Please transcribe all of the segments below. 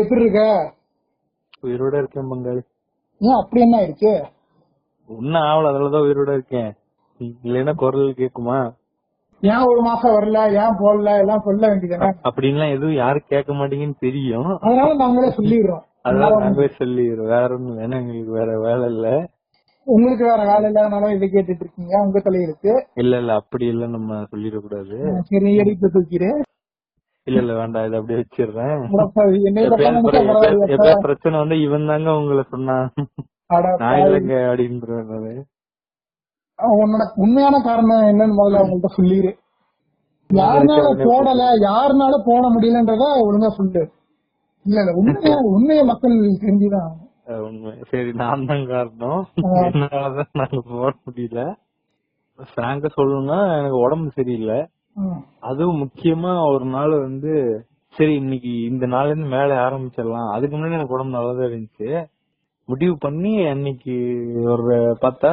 எப்படி இருக்க உயிரோட இருக்கேன் பங்காளி. ஏன் அப்படி என்ன ஆயிடுச்சு ஒன்னும் ஆவல அதுலதான் உயிரோட இருக்கேன். இல்லைன்னா குரல் கேக்குமா? ஏன் ஒரு மாசம் வரல ஏன் போடல எல்லாம் சொல்ல வேண்டியதானே அப்படின்லாம் எதுவும் யாரும் கேட்க மாட்டீங்கன்னு தெரியும். அதனால நாங்களே சொல்லிடுறோம். அதனால நாங்களே சொல்லிடுறோம். வேற ஒண்ணும் வேணா எங்களுக்கு வேற வேலை இல்ல. உங்களுக்கு வேற வேலை இல்லாதனால இதை கேட்டுட்டு இருக்கீங்க. உங்க தலையிலுக்கு இல்ல இல்ல. அப்படி இல்ல. நம்ம சொல்லிடக்கூடாது. சரி எடுத்து தூக்கிடு? இல்ல இல்ல வேண்டாம் இதை அப்படியே வச்சிடுறேன். எப்ப- பிரச்சனை வந்து இவன் தாங்க உங்களை சொன்னான் அட நான். இல்லைங்க அப்படின்றது உன்னோட உண்மையான காரணம் என்னன்னு முதல்ல அவங்கள்ட்ட சொல்லிடு யாருனால போடல யாருனால போட முடியலன்றத ஒழுங்கா சொல்லு. இல்ல இல்ல உண்மையா உண்மையை மக்கள் தெரிஞ்சுதான் சரி நான் தான் காரணம். என்னாலதான் நாங்க போட முடியல. ஃப்ராங்கா சொல்லணும்னா எனக்கு உடம்பு சரியில்லை. அதுவும் முக்கியமா ஒரு நாள் வந்து சரி இன்னைக்கு இந்த நாள்ல இருந்து மேல ஆரம்பிச்சிடலாம். அதுக்கு முன்னாடி எனக்கு உடம்பு நல்லாதான் இருந்துச்சு. முடிவு பண்ணி அன்னைக்கு ஒரு பார்த்தா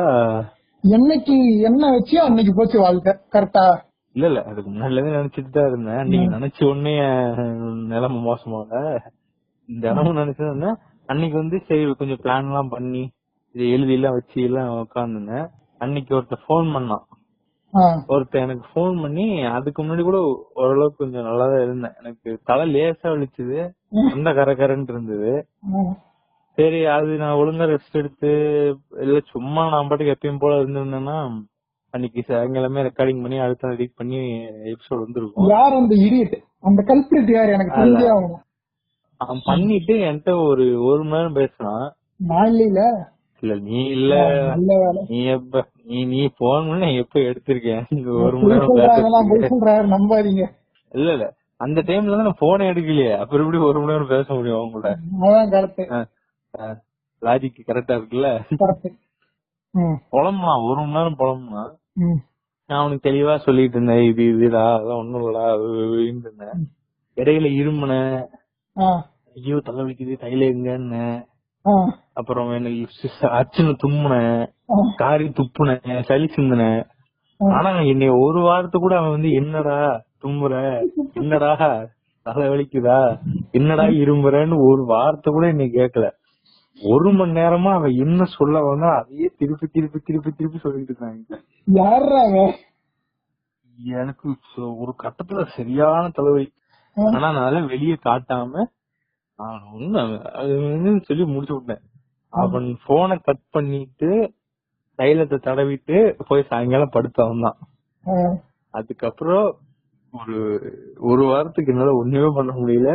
என்னைக்கு என்ன வச்சு அன்னைக்கு போச்சு வாழ்க்கை. கரெக்டா இல்ல இல்ல. அதுக்கு முன்னாடில இருந்து நினைச்சிட்டு தான் இருந்தேன். அன்னைக்கு நினைச்ச உடனே நிலைமை மோசமாக இந்த இடமும் நினைச்சதுன்னா அன்னைக்கு வந்து சரி கொஞ்சம் பிளான் எல்லாம் பண்ணி இதை எழுதி எல்லாம் வச்சு எல்லாம் உட்காந்துருந்தேன் அன்னைக்கு ஒருத்தர் ஃபோன் பண்ணான். ஒருத்தன் எனக்கு ஃபோன் பண்ணி அதுக்கு முன்னாடி கூட ஓரளவுக்கு கொஞ்சம் நல்லா தான் இருந்தேன். எனக்கு தலை லேசா வலிச்சுது. அந்த கரகரன்னு இருந்தது. சரி அது நான் ஒழுங்கா ரெஸ்ட் எடுத்து இல்ல சும்மா நான் பாட்டுக்கு எப்பயும் போல இருந்திருந்தேன்னா அன்னைக்கு சாயங்காலமே ரெக்கார்டிங் பண்ணி அடுத்த எடிட் பண்ணி எபிசோட் வந்திருக்கும். யார் அந்த இடியட் அந்த கல்பிரிட் யார்? எனக்கு தெரிஞ்சே ஆகணும் அவன் பண்ணிட்டு என்கிட்ட ஒரு ஒரு மணி நேரம் பேசுனான். நான் இல்லையில. இல்ல நீ இல்ல. நீ எப்ப நீ நீ போன் பண்ணி எப்ப எடுத்திருக்கேன்? ஒரு மணி நேரம் நம்பாதீங்க. இல்ல இல்ல. அந்த டைம்ல தான் நான் போனே எடுக்கலையே. அப்புறம் எப்படி ஒரு மணி நேரம் பேச முடியும் அவங்க கூட அதான் லாஜிக் கரெக்டா இருக்குல்ல? கரெக்ட் ம். புலம்புனான் ஒரு மணி நேரம் புலம்புனான் ம். நான் அவனுக்கு தெளிவா சொல்லிட்டு இருந்தேன். இது இதுடா அதெல்லாம் ஒண்ணும் இல்லடா இருந்தேன். இடையில இருமுனேன் ஐயோ தலை வலிக்குது தைல எங்கன்னு. அப்புறம் எனக்கு அச்சுன்னு தும்முனேன். காரி துப்புனேன் சளி சிந்தினேன் ஆனா என்னை ஒரு வாரத்து கூட அவன் வந்து என்னடா தும்புற? என்னடா தலை வலிக்குதா என்னடா இரும்புறன்னு ஒரு வார்த்தை கூட என்னை கேட்கல ஒரு மணி நேரமா அவன் என்ன சொல்ல வந்தா அதையே திருப்பி திருப்பி திருப்பி திருப்பி சொல்லிட்டு இருந்தாங்க. யாரா எனக்கு ஒரு கட்டத்துல சரியான தலைவலி. ஆனா நான் வெளியே காட்டாம ஒண்ணு சொல்லி முடிச்சு விட்டேன். அவன் போனை கட் பண்ணிட்டு தைலத்தை தடவிட்டு போய் சாயங்காலம் படுத்தவன் தான் அதுக்கப்புறம் ஒரு ஒரு வாரத்துக்கு என்னால ஒண்ணுமே பண்ண முடியல.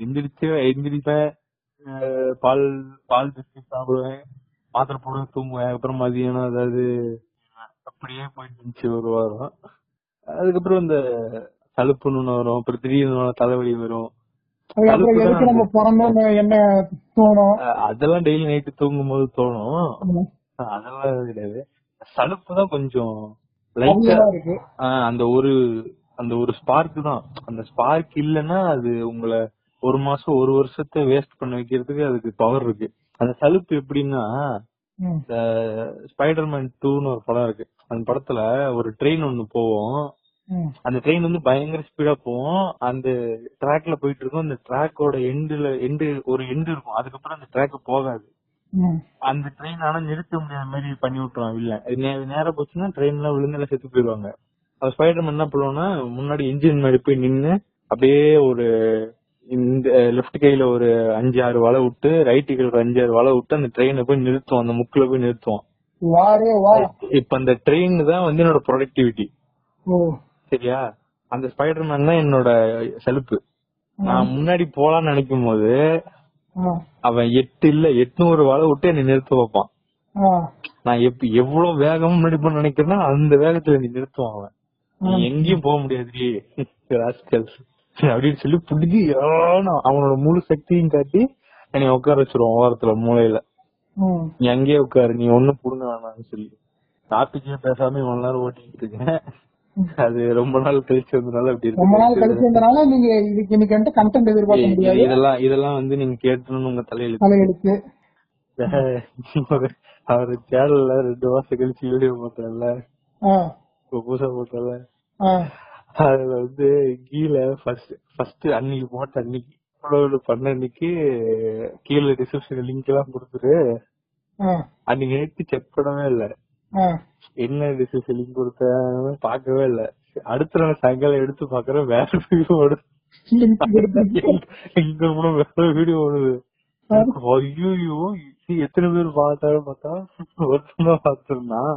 எந்திரிச்சு எந்திரிப்பேன். பால் பால் பிஸ்கட் சாப்பிடுவேன். மாத்திரை போடுவேன் தூங்குவேன். அப்புறம் மதியானம் அதாவது அப்படியே போயிட்டு இருந்துச்சு ஒரு வாரம். அதுக்கப்புறம் இந்த சலுப்புன்னு வரும். அப்புறம் திடீர்னு தலைவலி வரும். அதுக்கப்புறம் எதுக்கு நம்ம பிறந்தோம்னு என்ன தோணும்? அஹ் அதெல்லாம் டெய்லி நைட்டு தூங்கும் போது தோணும். அதெல்லாம் கிடையாது. சலுப்பு தான் கொஞ்சம் அந்த ஒரு அந்த ஒரு ஸ்பார்க் தான். அந்த ஸ்பார்க் இல்லன்னா அது உங்களை ஒரு மாசம் ஒரு வருஷத்தை வேஸ்ட் பண்ண வைக்கிறதுக்கு அதுக்கு பவர் இருக்கு. அந்த சலுப்பு எப்படின்னா ஸ்பைடர்மேன் டூன்னு ஒரு படம் இருக்கு. அந்த படத்துல ஒரு ட்ரெயின் ஒண்ணு போவோம். அந்த ட்ரெயின் வந்து பயங்கர ஸ்பீடா போவோம் அந்த ட்ராக்ல போயிட்டு இருக்கும். அந்த ட்ராக்கோட எண்டுல எண்டு ஒரு எண்டு இருக்கும். அதுக்கப்புறம் அந்த ட்ராக் போகாது. அந்த ட்ரெயின் ஆனா நிறுத்த முடியாத மாதிரி பண்ணி விட்டுருவான் இல்ல. நேரம் போச்சுன்னா ட்ரெயின் எல்லாம் விழுந்து எல்லாம் செத்து போயிருவாங்க அது ஸ்பைடர்மேன் என்ன பண்ணுவோம்னா முன்னாடி இன்ஜின் முன்னாடி போய் நின்னு அப்படியே ஒரு இந்த லெஃப்ட் கையில ஒரு அஞ்சு ஆறு வலை விட்டு ரைட் கையில ஒரு அஞ்சு ஆறு வலை விட்டு அந்த ட்ரெயினை போய் நிறுத்துவோம் அந்த முக்குல போய் நிறுத்துவோம் இப்ப அந்த ட்ரெயின் தான் வந்து என்னோட ப்ரொடக்டிவிட்டி சரியா? அந்த ஸ்பைடர்மேன் தான் என்னோட செலுப்பு. நான் முன்னாடி போலாம்னு நினைக்கும் போது அவன் எட்டு இல்ல எட்நூறு வலை விட்டு என்னை நிறுத்த வைப்பான். நான் எப்ப எவ்வளவு வேகமா முன்னாடி போக நினைக்கிறேன்னா அந்த வேகத்துல நீ நிறுத்துவான் அவன். நீ எங்கேயும் போக முடியாது. ராஸ்கல்ஸ் அப்படின்னு சொல்லி பிடிச்சி அவனோட முழு சக்தியும் காட்டி என்னை உட்கார வச்சிருவான் ஓரத்துல மூலையில. ம். நீ அங்கேயே உட்காரு. நீ ஒண்ணும் புடுங்க வேணாம்னு சொல்லி. டாபிக்கே பேசாம இவ்வளவு நேரம் ஓட்டிட்டு இருக்கேன். அது ரொம்ப நாள் கழிச்சு வந்தனால அப்படி ரொம்ப நாள் இருக்கு கழிச்சு வந்தனால நீங்க இதுக்கு இன்னைக்கு வந்துட்டு கண்டென்ட் எதிர்பார்க்க முடியாது. இதெல்லாம் இதெல்லாம் வந்து நீங்க கேட்டணும்னு உங்க தலையில தலையெழுத்து. அவர் சேனல்ல ரெண்டு மாசம் கழிச்சு வீடியோ போட்டல ஆ, புதுசா போட்டல அதுல வந்து கீழே ஃபர்ஸ்ட் ஃபர்ஸ்ட் அன்னைக்கு போட்ட அன்னைக்கு பண்ண அன்னைக்கு கீழே டிஸ்கிரிப்ஷன் லிங்க் எல்லாம் கொடுத்துட்டு அன்னைக்கு நைட்டு செக் பண்ணவே இல்ல. என்ன டிஸ்கிரிப்ஷன் லிங்க் கொடுத்த பார்க்கவே இல்ல. அடுத்த நாள் சாயங்காலம் எடுத்து பாக்குறேன் வேற வீடியோ ஓடுது. எங்க கூட வேற வீடியோ ஓடுது. ஐயோ எத்தனை பேர் பார்த்தாலும் பார்த்தா ஒருத்தன் தான் பார்த்திருந்தான்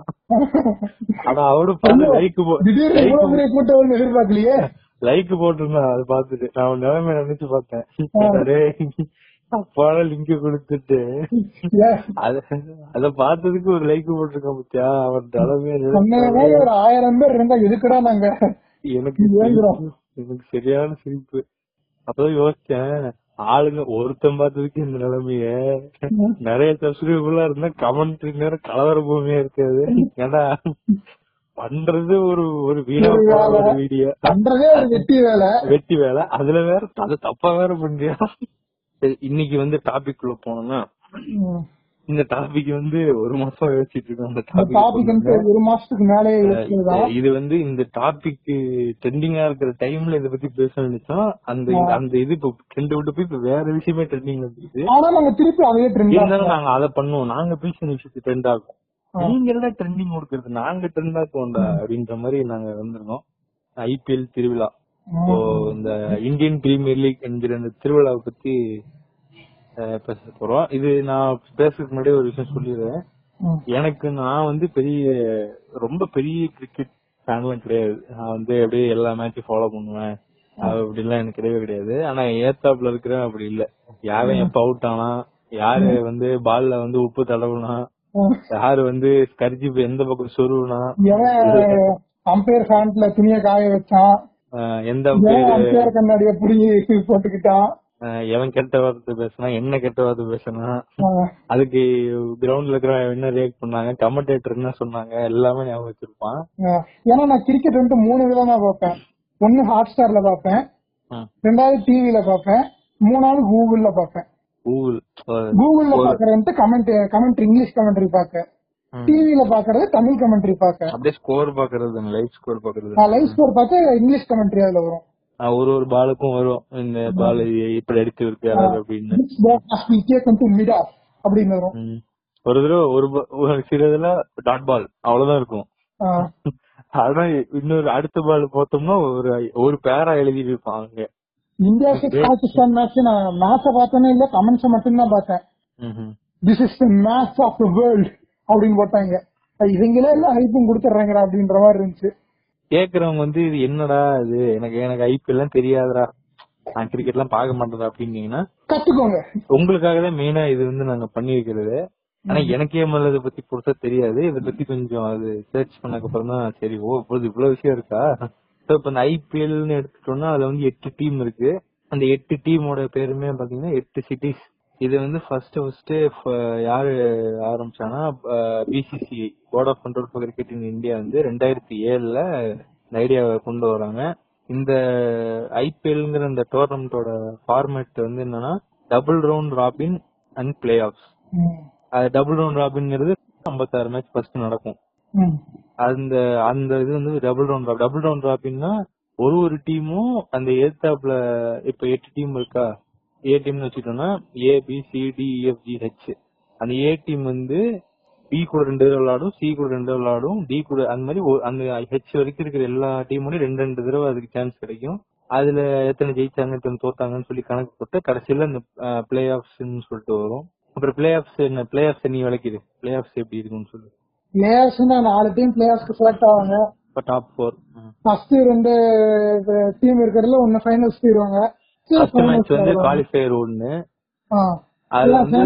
ஆனா அவனு பார்த்து லைக் கூட்டம் எதிர்பார்க்கலையே? லைக் போட்டிருந்தான் அதை பார்த்துட்டு. நான் நிலைமை நினைச்சு பார்த்தேன். டேய், அப்பாடா லிங்க் கொடுத்துட்டு அத பார்த்ததுக்கு ஒரு லைக் போட்டிருக்கான் பத்தியா அவன் மாதிரி ஒரு ஆயிரம் பேர் இருந்தா எதுக்குடா நாங்க? எனக்கு. எனக்கு சரியான சிரிப்பு. அப்பதான் யோசிச்சேன். ஆளுங்க ஒருத்தன் பார்த்ததுக்கு இந்த நிலைமைய. நிறைய சப்ஸ்கிரைபர்லாம் இருந்தா கமெண்ட் நேரம் கலவர பூமியா இருக்காது. ஏன்னா பண்றது ஒரு. ஒரு வீடியோ பண்றதே ஒரு வெட்டி வேலை. வெட்டி வேலை. அதுல வேற அது தப்பா வேற பண்றியா சரி, இன்னைக்கு வந்து டாபிக் குள்ள போனோம்னா. இந்த டாபிக் வந்து ஒரு மாசம் யோசிச்சுட்டு இருக்கோம் அந்த டாபிக் ஒரு மாசத்துக்கு மேலே இது வந்து இந்த டாபிக் ட்ரெண்டிங்கா இருக்கிற டைம்ல இத பத்தி பேச நினைச்சோம் அந்த அந்த இது இப்ப ட்ரெண்ட் விட்டு போய் இப்ப வேற விஷயமே ட்ரெண்டிங் வந்துருச்சு ஆனா நாங்க திருப்பி அதே ட்ரெண்ட் இருந்தாலும் நாங்க அதை பண்ணுவோம். நாங்க பேசின விஷயத்துக்கு ட்ரெண்ட் ஆகும் நீங்க என்ன ட்ரெண்டிங் கொடுக்கறது? நாங்க ட்ரெண்ட் ஆக்குவோம்டா அப்படின்ற மாதிரி நாங்க வந்திருக்கோம் ஐபிஎல் திருவிழா. இந்த இந்தியன் பிரீமியர் லீக் என்கிற இந்த திருவிழாவை பத்தி பேச போறோம். இது நான் பேசுறதுக்கு முன்னாடி ஒரு விஷயம் சொல்லிடுறேன். எனக்கு நான் வந்து பெரிய ரொம்ப பெரிய கிரிக்கெட் ஃபேன்லாம் கிடையாது. நான் வந்து அப்படியே எல்லா மேட்சும் ஃபாலோ பண்ணுவேன். அது அப்படிலாம் எனக்கு கிடையவே கிடையாது. ஆனா ஏத்தாப்புல இருக்கிறேன் அப்படி இல்ல. யாரும் எப்ப அவுட் ஆனா யாரு வந்து பால்ல வந்து உப்பு தடவுனா யாரு வந்து கரிஜி எந்த பக்கம் சொருவுனா அம்பையர் ஃபேண்ட்ல துணிய காய வச்சான்? எந்த கண்ணாடிய புடிங்கி போட்டுக்கிட்டான்? எவன் கெட்ட வார்த்தை பேசினா என்ன கெட்ட வார்த்தை பேசினா? அதுக்கு கிரவுண்ட்ல இருக்கிற என்ன ரியாக்ட் பண்ணாங்க. கமெண்டேட்டர் என்ன சொன்னாங்க? எல்லாமே ஞாபகம் வச்சிருப்பான். ஏன்னா நான் கிரிக்கெட் வந்து மூணு விதமா பார்ப்பேன். ஒன்னு ஹாட் ஸ்டார்ல பார்ப்பேன். ம். ரெண்டாவது டிவில பார்ப்பேன். மூணாவது கூகுள்ல பார்ப்பேன். கூகுள் கூகுள்ல பாக்குறது கமெண்ட் கமெண்ட்ரி இங்கிலீஷ் கமெண்ட்ரி பார்க்க. ம். டிவில பாக்குறது தமிழ் கமெண்ட்ரி பார்க்க அப்படியே ஸ்கோர் பாக்குறது லைவ் ஸ்கோர் பாக்குறது. லைவ் ஸ்கோர் பார்த்து இங்கிலீஷ் கமெண்ட்ரி அதுல வரும். ஒரு ஒரு பாலுக்கும் வரும். இந்த பால் இப்படி அடிச்சு இருக்காரு அப்படின்னு. அப்படின்னு வரும். ஒரு தடவை ஒரு சில இதுல டாட் பால் அவ்வளவுதான் இருக்கும். ஆனா இன்னொரு அடுத்த பால் பார்த்தோம்னா ஒரு ஒரு பேரா எழுதி இருப்பாங்க இந்தியா பாகிஸ்தான் மேட்ச் நான் மேட்ச பார்த்தேனே இல்ல கமெண்ட்ஸ் மட்டும் தான் பார்த்தேன். This is the match of the world அப்படின்னு போட்டாங்க இவங்களே எல்லாம் ஹைப்பும் கொடுத்துட்றாங்கடா அப்படின்ற மாதிரி இருந்துச்சு. கேக்குறவங்க வந்து இது என்னடா இது? எனக்கு எனக்கு ஐபிஎல் எல்லாம் தெரியாதுடா. நான் கிரிக்கெட் எல்லாம் பார்க்க மாட்டேன் அப்படின்னீங்கன்னா கத்துக்கோங்க. உங்களுக்காக தான் மெயினா இது வந்து நாங்க பண்ணி வைக்கிறது ஆனா எனக்கே முதல்ல இதை பத்தி புதுசா தெரியாது. இதை பத்தி கொஞ்சம் அது சர்ச் பண்ணதுக்கு அப்புறம் தான் சரி ஓ இப்போது இவ்வளவு விஷயம் இருக்கா? இப்ப இந்த ஐபிஎல்னு எடுத்துட்டோம்னா அதுல வந்து எட்டு டீம் இருக்கு. அந்த எட்டு டீமோட பேருமே பாத்தீங்கன்னா எட்டு சிட்டிஸ் இது வந்து ஃபர்ஸ்ட் ஃபர்ஸ்ட் யாரு ஆரம்பிச்சானா BCCI board of control for cricket in India வந்து ரெண்டாயிரத்தி ஏழுல இந்த ஐடியாவை கொண்டு வராங்க. இந்த ஐபிஎல்ங்கிற இந்த டோர்னமெண்டோட ஃபார்மேட் வந்து என்னன்னா double round robin and playoffs double round ராபின்ங்கிறது ஐம்பத்தாறு மேட்ச் ஃபர்ஸ்ட் நடக்கும். அந்த அந்த இது வந்து டபுள் ரவுண்ட் ராப் டபுள் ரவுண்ட் ராபின்னா ஒரு ஒரு டீமும் அந்த ஏத்தாப்ல இப்ப எட்டு டீம் இருக்கா? ஏ டீம்னு வச்சுட்டோம்னா A B C D F G H அந்த ஏ டீம் வந்து பி கூட ரெண்டு தடவை விளையாடும் சி கூட ரெண்டு தடவை விளையாடும் டி கூட அந்த மாதிரி அந்த ஹெச் வரைக்கும் இருக்கிற எல்லா டீமோடயும் ரெண்டு ரெண்டு தடவை அதுக்கு சான்ஸ் கிடைக்கும். அதுல எத்தனை ஜெயிச்சாங்க எத்தனை தோத்தாங்கன்னு சொல்லி கணக்கு போட்டு கடைசியில இந்த பிளே ஆஃப்ஸ்ன்னு சொல்லிட்டு வரும். அப்புறம் பிளே ஆஃப்ஸ் என்ன பிளே ஆஃப்ஸ் நீ விளக்கிது பிளே ஆஃப்ஸ் எப்படி இருக்குன்னு சொல்லு. பிளேயர்ஸ்னா நாலு டீம் பிளேயர்ஸ்க்கு செலக்ட் ஆவாங்க. டாப் ஃபோர் ஃபர்ஸ்ட் ரெண்டு டீம் இருக்கிறதுல ஒன்னு ஃபைனல்ஸ் போயிருவாங்க ஃபர்ஸ்ட் மேட்ச் வந்து குவாலிஃபயர் ஒன்னு அது வந்து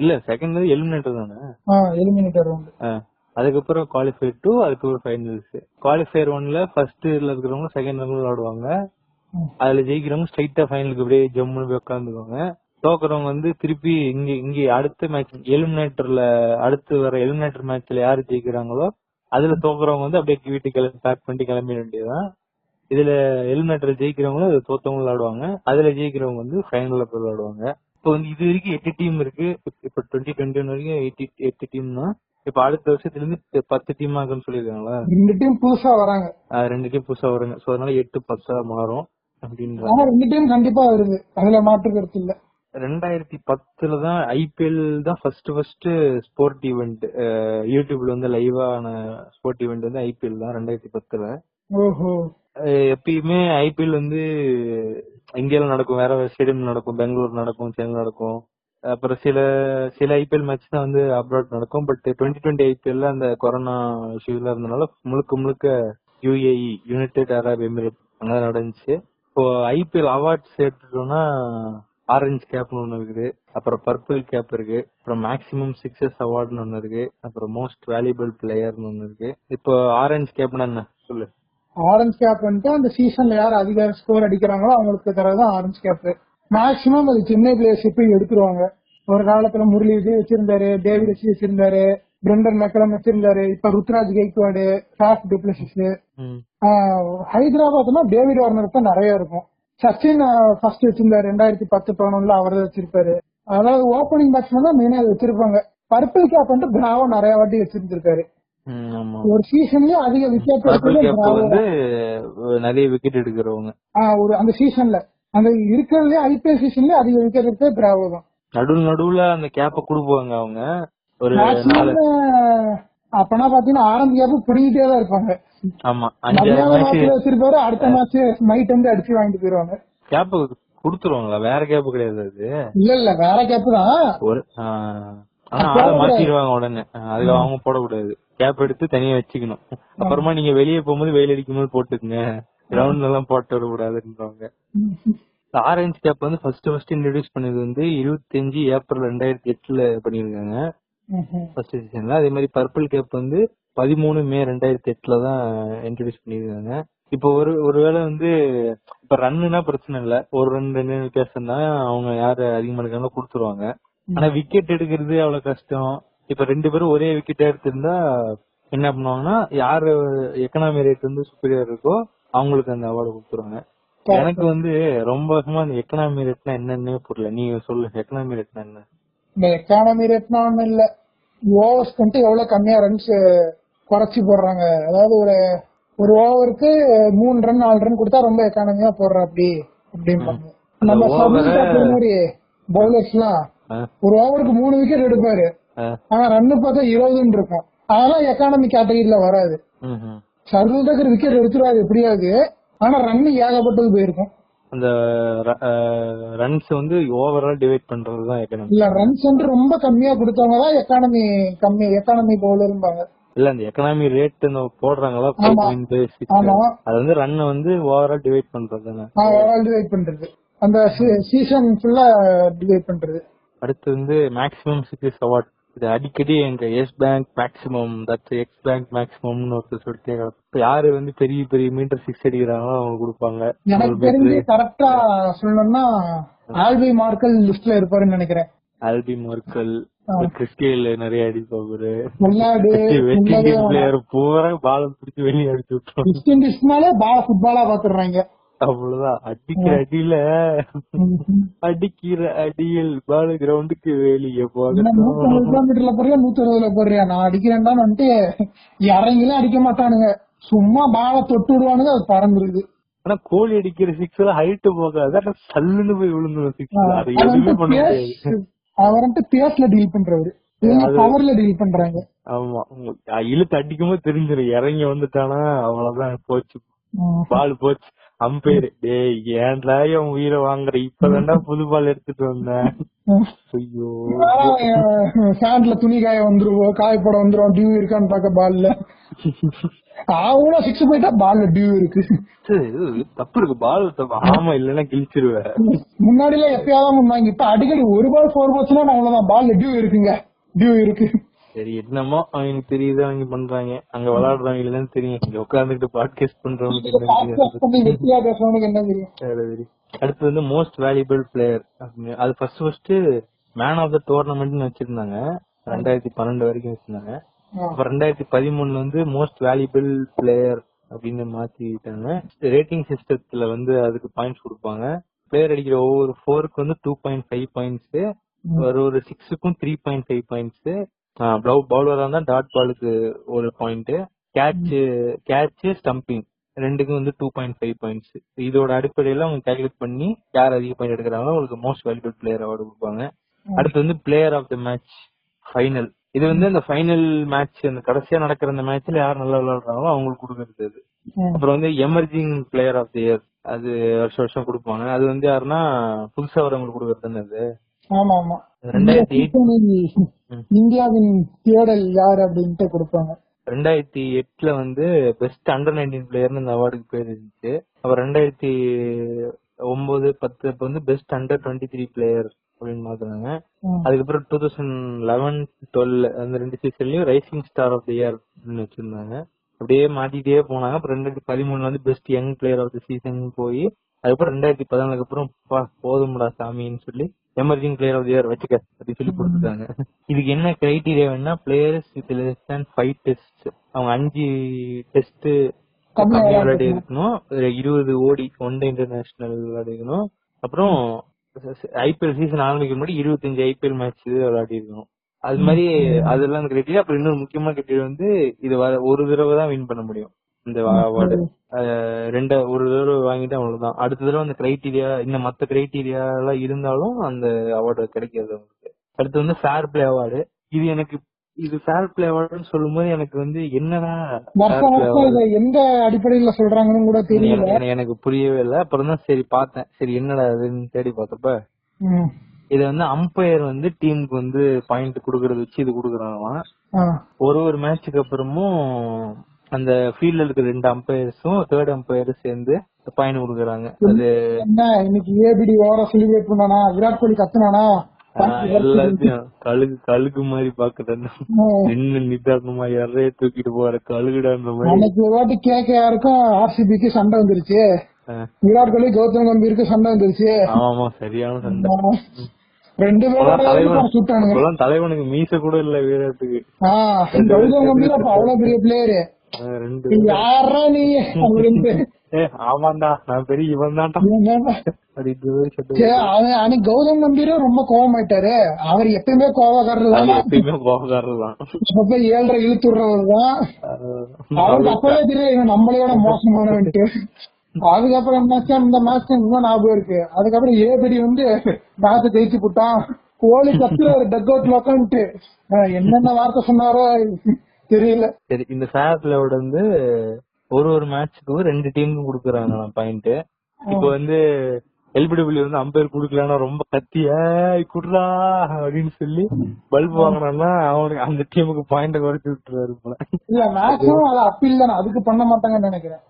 இல்ல செகண்ட் வந்து எலிமினேட்டர் தானே? எலிமினேட்டர் ரவுண்ட் ஆ. அதுக்கப்புறம் குவாலிஃபயர் டூ அதுக்கப்புறம் ஃபைனல்ஸ் குவாலிஃபயர் ஒன்ல ஃபர்ஸ்ட் இதுல இருக்கிறவங்க செகண்ட் ரவுண்ட் விளையாடுவாங்க அதுல ஜெயிக்கிறவங்க ஸ்ட்ரைட்டா ஃபைனலுக்கு அப்படியே ஜம்முன்னு போய் உட்காந்துக்குவாங்க. தோக்குறவங்க வந்து திருப்பி இங்க இங்க அடுத்த மேட்ச் எலிமினேட்டர்ல அடுத்து வர எலிமினேட்டர் மேட்ச்ல யாரு ஜெயிக்கிறாங்களோ அதுல தோக்குறவங்க வந்து அப்படியே வீட்டுக்கு கிளம்பி பேக் பண்ணிட்டு கிளம்பிட வேண்டியதுதான். இதுல எலிமினேட்டர் ஜெயிக்கிறவங்களும் தோத்தவங்க விளையாடுவாங்க. அதுல ஜெயிக்கிறவங்க வந்து ஃபைனல்ல போய் விளையாடுவாங்க. இப்போ வந்து இது வரைக்கும் எட்டு டீம் இருக்கு. இப்ப டுவெண்ட்டி டுவெண்ட்டி ஒன் வரைக்கும் எயிட்டி எட்டு டீம்னா இப்ப அடுத்த வருஷத்துல இருந்து பத்து டீம் ஆகுன்னு சொல்லிருக்காங்களா ரெண்டு டீம் புதுசா வராங்க. ரெண்டு டீம் புதுசா வருங்க. சோ அதனால எட்டு பத்தா மாறும் அப்படின்ற ஆனா ரெண்டு டைம் கண்டிப்பா வருது. அதுல மாற்று கருத்து இல்ல. ரெண்டாயிரத்தி பத்துல தான் ஐபிஎல் தான் ஃபர்ஸ்ட் ஃபர்ஸ்ட் ஸ்போர்ட் ஈவெண்ட் யூடியூப்ல வந்து லைவான ஸ்போர்ட் ஈவெண்ட் வந்து ஐபிஎல் தான் ரெண்டாயிரத்தி பத்துல. ஓஹோ. எப்பயுமே ஐபிஎல் வந்து இந்தியால நடக்கும் வேற ஸ்டேடியம் நடக்கும் பெங்களூர் நடக்கும் சென்னை நடக்கும். அப்புறம் சில சில ஐபிஎல் மேட்ச் தான் வந்து அப்ராட் நடக்கும் பட் டுவெண்ட்டி டுவெண்ட்டி ஐபிஎல்ல அந்த கொரோனா இஷ்யூல இருந்தனால முழுக்க முழுக்க யுஏஇ யுனைடெட் அரப் எமிரேட் அங்கே நடந்துச்சு. இப்போ ஐபிஎல் அவார்ட்ஸ் எடுத்துட்டோம்னா ஆரஞ்சு கேப்னு ஒன்று இருக்குது அப்புறம் பர்பிள் கேப் இருக்கு அப்புறம் மேக்ஸிமம் சிக்ஸஸ் அவார்டுன்னு ஒன்று இருக்கு அப்புறம் மோஸ்ட் வேல்யூபிள் பிளேயர்னு ஒன்று இருக்கு. இப்போ ஆரஞ்சு கேப்னா என்ன? சொல்லு. ஆரஞ்சு கேப் வந்துட்டு அந்த சீசன்ல யார் அதிக ஸ்கோர் அடிக்கிறாங்களோ அவங்களுக்கு தரதான் ஆரஞ்சு கேப் மேக்சிமம் அது சென்னை பிளேயர்ஸ் போய் எடுத்துருவாங்க. ஒரு காலத்துல முரளி விஜய் வச்சிருந்தாரு டேவிட் வச்சு வச்சிருந்தாரு பிரெண்டன் மெக்கலம் வச்சிருந்தாரு இப்ப Ruturaj Gaikwad Faf du Plessis ஹைதராபாத்னா David Warner தான் நிறைய இருக்கும். சச்சின் ஃபர்ஸ்ட் வச்சிருந்தாரு ரெண்டாயிரத்தி பத்து பதினொன்னுல அவர் தான் வச்சிருப்பாரு. அதாவது ஓப்பனிங் பேட்ஸ்மேன் தான் மெயினா வச்சிருப்பாங்க. பர்பிள் கேப் வந்து பிராவோ நிறைய வாட்டி வச்சிருந்திருக்காரு. ஒரு சீசன்லயே அதிக விக்கெட் வந்து நிறைய விக்கெட் எடுக்கிறவங்க. ஒரு அந்த சீசன்ல அந்த இருக்கிறதுலே ஐபிஎல் சீசன்லயே அதிக விக்கெட் எடுத்தது பிராவோ தான் நடுவு நடுவுல அந்த கேப்ப குடுப்பாங்க அவங்க. ஒரு அப்பனா பாத்தீங்கன்னா ஆரஞ்சு கேப் பிடிக்கிட்டே தான் இருப்பாங்க. ஆமா வச்சிருப்பாரு அடுத்த மேட்ச் நைட் வந்து அடிச்சு வாங்கிட்டு போயிருவாங்க. கேப் குடுத்துருவாங்களா? வேற கேப் கிடையாது அது. இல்ல இல்ல வேற கேப் தான். ஒரு ஆனா மாத்திடுவாங்க உடனே. அதுல அவங்க போடக்கூடாது. கேப் எடுத்து தனியா வச்சுக்கணும். அப்புறமா நீங்க வெளியே போகும்போது வெயில் அடிக்கும் போது போட்டுக்குங்க. கிரவுண்ட்ல எல்லாம் போட்டு வரக்கூடாதுன்றவங்க ஆரஞ்சு கேப் வந்து ஃபர்ஸ்ட் ஃபர்ஸ்ட் இன்ட்ரடியூஸ் பண்ணது வந்து இருபத்தஞ்சு ஏப்ரல் ரெண்டாயிரத்தி எட்டுல பண்ணிருக்காங்க ஃபர்ஸ்ட் சீசன்ல அதே மாதிரி பர்பிள் கேப் வந்து பதிமூணு மே ரெண்டாயிரத்தி எட்டுல தான் இன்ட்ரடியூஸ் பண்ணிருக்காங்க இப்போ ஒரு ஒருவேளை வந்து இப்ப ரன்னுனா பிரச்சனை இல்ல. ஒரு ரன் ரெண்டு run வித்தியாசம் தான் அவங்க யாரு அதிகமா இருக்காங்களோ கொடுத்துருவாங்க. ஆனா விக்கெட் எடுக்கிறது அவ்வளவு கஷ்டம். இப்ப ரெண்டு பேரும் ஒரே விக்கெட் எடுத்திருந்தா என்ன பண்ணுவாங்கன்னா யாரு எக்கனாமி ரேட் வந்து சுப்பீரியர் இருக்கோ அவங்களுக்கு அந்த அவார்டு கொடுத்துருவாங்க. எனக்கு வந்து ரொம்ப வருஷமா அந்த எக்கனாமி ரேட்னா என்னன்னே புரியல. நீ சொல்லு எக்கனாமி ரேட்னா என்ன? இந்த எக்கானமி ரேட்னா ஒண்ணும் இல்ல. ஓவர்ஸ் வந்துட்டு எவ்வளவு கம்மியா ரன்ஸ் குறைச்சி போடுறாங்க. அதாவது ஒரு ஒரு ஓவருக்கு மூணு ரன் நாலு ரன் கொடுத்தா ரொம்ப எக்கானமியா போடுற அப்படி அப்படிம்பாங்க நம்ம மாதிரி பவுலர்ஸ் எல்லாம் ஒரு ஓவருக்கு மூணு விக்கெட் எடுப்பாரு. ஆனா ரன் பார்த்தா இருபதுன்னு இருக்கும். அதெல்லாம் எக்கானமி கேட்டகரியில வராது. சர்வல் டக்கர் விக்கெட் எடுத்துருவாரு எப்படியாவது ஆனா ரன் ஏகப்பட்டது போயிருக்கும். அந்த ரன்ஸ் வந்து ஓவரால் டிவைட் பண்றதுதான் எக்கனாமி இல்ல ரன்ஸ் வந்து ரொம்ப கம்மியா கொடுத்தவங்க தான் எக்கானமி கம்மி எக்கானமி பவுலர்பாங்க இல்ல அந்த எக்கனாமி ரேட் போடுறாங்களா அது வந்து ரன் வந்து ஓவரால் டிவைட் பண்றது தானே. ஓவரால் டிவைட் பண்றது. அந்த சீசன் ஃபுல்லா டிவைட் பண்றது. அடுத்து வந்து மேக்ஸிமம் சிக்ஸ் அவார்ட் இது அடிக்கடி எங்க Yes Bank maximum that X bank மேக்ஸிமம்னு ஒருத்தர் சொல்லிட்டே. இப்ப யாரு வந்து பெரிய பெரிய மீட்டர் சிக்ஸ் அடிக்கிறாங்களோ அவங்க கொடுப்பாங்க எனக்கு தெரிஞ்சு. கரெக்டா சொல்லணும்னா ஆல்வி மார்க்கல் லிஸ்ட்ல இருப்பாருன்னு நினைக்கிறேன் ஆல்பி மார்க்கல் ஆ. கிறிஸ்டியன்ல நிறைய அடிப்பாரு வெஸ்ட் இண்டீஸ் பிளேயர் பூரா பால் பிடிச்சி வெளியே அடிச்சு விட்டுருவாங்க வெஸ்ட் இண்டீஸ்னாலே பால் ஃபுட்பாலா பாத்துடுறாங்க அவ்வளவுதான். அடிக்கிற அடியில அடிக்கிற அடியில் பால் கிரவுண்டுக்கு வெளியே போகட்டும். கிலோமீட்டர்ல போறியா நூத்தி அறுபதுல போறியா நான் அடிக்கிறேன்டான்னு வந்துட்டு இறங்கிலாம் அடிக்க மாட்டானுங்க. சும்மா பாலை தொட்டு விடுவானுங்க அது பறந்துருது. ஆனா கோழி அடிக்கிற சிக்ஸ் எல்லாம் ஹைட் போகாது. சல்லுன்னு போய் விழுந்துரும் சிக்ஸ் அது எதுவுமே பண்ண முடியாது. அவர் வந்துட்டு பேஸ்ல டீல் பண்றவரு. பவர்ல டீல் பண்றாங்க. ஆமா. இழுத்து அடிக்கும் போது தெரிஞ்சிடும் இறங்கி வந்துட்டானா அவ்வளவுதான் போச்சு. பால் போச்சு. அம்பேர் டேய் ஏன்டா என் உயிரை வாங்குற? இப்பதான்டா புது பால் எடுத்துட்டு வந்தேன் ஐயோ. ஃபேன்ல துணி காய வந்துருவோம் காய போட வந்துரும் டியூ இருக்கான்னு பாக்க பால்ல. அவங்களும் சிக்ஸ் போயிட்டா பால்ல டியூ இருக்கு. தப்பு இருக்கு பால் ஆமா இல்லன்னா கிழிச்சிருவேன் முன்னாடி எல்லாம் எப்பயாவது முன்னாங்க இப்ப அடிக்கடி ஒரு பால் ஃபோர் போச்சுன்னா நான் அவ்வளவுதான் பால்ல டியூ இருக்குங்க. டியூ இருக்கு. சரி என்னமோ அவங்களுக்கு தெரியுது அவங்க பண்றாங்க. அங்க விளையாடுறவங்களுக்கு தான் தெரியும். இங்க உட்கார்ந்துட்டு பாட்காஸ்ட் பண்றவங்களுக்கு என்ன தெரியும்? சரி. அடுத்து வந்து மோஸ்ட் வேல்யூபிள் பிளேயர் அது first first man of the tournament வச்சிருந்தாங்க. ரெண்டாயிரத்தி பன்னெண்டு வரைக்கும் வச்சிருந்தாங்க. ஆ. அப்ப ரெண்டாயிரத்தி பதிமூணுல வந்து மோஸ்ட் வேல்யூபிள் பிளேயர் அப்படின்னு மாத்திட்டாங்க. ரேட்டிங் சிஸ்டத்துல வந்து அதுக்கு பாயிண்ட்ஸ் கொடுப்பாங்க. பிளேயர் அடிக்கிற ஒவ்வொரு ஃபோருக்கு வந்து டூ பாயிண்ட் ஃபைவ் பாயிண்ட்ஸ் ஒரு ஒரு சிக்ஸுக்கும் த்ரீ பாயிண்ட் ஃபைவ் பாயிண்ட்ஸ் பவுலரா இருந்தா டாட் பாலுக்கு ஒரு பாயிண்ட் கேட்ச் கேட்ச் ஸ்டம்பிங் ரெண்டுக்கும் வந்து டூ பாயிண்ட் ஃபைவ் பாயிண்ட்ஸ் இதோட அடிப்படையில அவங்க கால்குலேட் பண்ணி யார் அதிக பாயிண்ட் எடுக்கிறாங்களோ அவங்களுக்கு மோஸ்ட் வேல்யூபிள் பிளேயர் அவார்டு கொடுப்பாங்க. அடுத்து வந்து player of the match final இது வந்து அந்த ஃபைனல் மேட்ச் அந்த கடைசியா நடக்கிற அந்த மேட்ச்ல யார் நல்லா விளையாடுறாங்களோ அவங்களுக்கு கொடுக்கறது அது. அப்புறம் வந்து emerging player of the year அது வருஷம் வருஷம் கொடுப்பாங்க. அது வந்து யாருன்னா புதுசா வரவங்களுக்கு கொடுக்கறது அது. ஆமா ஆமா இந்தியாவின் தேடல் யார் அப்படின்ட்டு கொடுப்பாங்க. ரெண்டாயிரத்தி எட்டுல வந்து பெஸ்ட் அண்டர் நைன்டீன் பிளேயர்னு இந்த அவார்டுக்கு பேர் இருந்துச்சு. அப்புறம் ரெண்டாயிரத்தி ஒன்பது பத்து அப்ப வந்து best under twenty three player அப்படின்னு மாத்துனாங்க. ம். அதுக்கப்புறம் டூ தௌசண்ட் லெவன் டுவெல் அந்த ரெண்டு சீசன்லயும் rising star of the year வச்சிருந்தாங்க. அப்படியே மாத்திட்டே போனாங்க. அப்புறம் ரெண்டாயிரத்தி பதிமூணுல வந்து best young player of the season போய் அதுக்கப்புறம் ரெண்டாயிரத்தி பதினாலுக்கு அப்புறம் பா போதும்டா சாமின்னு சொல்லி எமர்ஜிங் பிளேயர் ஆஃப் இயர் வச்சுக்க அப்படின்னு சொல்லி கொடுத்துட்டாங்க. இதுக்கு என்ன கிரைட்டீரியா வேணா players with less than five test அவங்க அஞ்சு டெஸ்ட் கம்மியா விளையாடி இருக்கணும் இருபது ஓடி ஒன் டே இன்டர்நேஷனல் விளையாடி இருக்கணும் அப்புறம் ஐபிஎல் சீசன் ஆரம்பிக்கும் முன்னாடி இருபத்தஞ்சு ஐபிஎல் மேட்ச் விளையாடி இருக்கணும் அது மாதிரி அதெல்லாம் கிரைட்டீரியா அப்புறம் இன்னொரு முக்கியமான கிரைட்டீரியா வந்து இது வர- ஒரு தடவை தான் வின் பண்ண முடியும். இந்த அவார்டு. ரெண்டு ஒரு தடவை வாங்கிட்டு அவ்வளவுதான். அடுத்த தடவை அந்த கிரைட்டீரியா இந்த மத்த கிரைட்டீரியா எல்லாம் இருந்தாலும் அந்த அவார்டு கிடைக்காது அவங்களுக்கு. அடுத்து வந்து ஃபேர் பிளே அவார்டு இது எனக்கு இது ஃபேர் பிளே அவார்டுன்னு சொல்லும்போது எனக்கு வந்து என்னடா எந்த அடிப்படையில சொல்றாங்கன்னு கூட தெரியல. எனக்கு- புரியவே இல்லை. அப்புறம் தான் சரி பார்த்தேன். சரி என்னடா அதுன்னு தேடி பார்த்தப்ப. இத வந்து அம்பையர் வந்து டீமுக்கு வந்து பாயிண்ட் குடுக்கறது வச்சு இது குடுக்கறாங்களாம். ஒரு ஒரு மேட்சுக்கு அப்புறமும் அந்த ஃபீல்ட்ல இருக்கிற ரெண்டு அம்பையர்ஸும் தேர்ட் அம்பையரும் சேர்ந்து பாயிண்ட் குடுக்கறாங்க. அது என்ன இன்னைக்கு ஏபிடி ஓவரா செலிப்ரேட் பண்ணானா? விராட் கோலி கத்துனானா? எல்லாத்தையும் கழுகு கழுகு மாதிரி பாக்குறேன். நின்னு நிதானமா யாரையே தூக்கிட்டு போற கழுகுடான்ற மாதிரி. ஒரு வாட்டி கேகேஆருக்கும் ஆர்சிபிக்கு சண்டை வந்துருச்சு. விராட் கோலி கௌதம் கம்பீருக்கு சண்டை வந்துருச்சு. ஆமா சரியான சண்டை. ரெண்டு பேரும் தலைவனுக்கு மீச கூட இல்ல வீரத்துக்கு ஆஹ் கௌதம் கம்பீர் அப்ப அவ்வளவு பெரிய பிளேயரு யாரா நீ ஆமாண்டா நான் பெரிய இவன் தான்டா கௌதம் கம்பீரும் ரொம்ப கோவமாயிட்டாரு. அவர் எப்பயுமே கோவக்காரர் தான். எப்பயுமே போகாரர் தான். அப்ப ஏழரை இழுத்துடுறவர் தான். அவருக்கு அப்பவே தெரியும் இவன் நம்மளையோட மோசமானவன்ட்டு. அதுக்கப்புறம் இந்த மேட்ச் இன்னும் ஞாபகம் இருக்கு. அதுக்கப்புறம் ஏபடி வந்து மேட்ச் ஜெயிச்சு போட்டான். கோலி கத்துறாரு டக் அவுட்ல உட்காந்துட்டு என்னென்ன வார்த்தை சொன்னாரோ தெரியல. சரி இந்த ஃபேர் பிளேவோட வந்து ஒரு ஒரு மேட்ச்சுக்கும் ரெண்டு டீமுக்கும் குடுக்குறாங்க பாயிண்ட் இப்போ வந்து எல்பிடபிள்யூ வந்து அம்பையர் குடுக்கலன்னா ரொம்ப கத்தி ஏய் குடுறா அப்படின்னு சொல்லி பல்ப் வாங்கினான்னா அவனுக்கு அந்த டீமுக்கு பாயிண்ட் குறைச்சு விட்டுறாரு போல. இல்ல மேட்சும் அது அப்பீல் தானே. அதுக்கு பண்ண மாட்டாங்கன்னு நினைக்கிறேன்.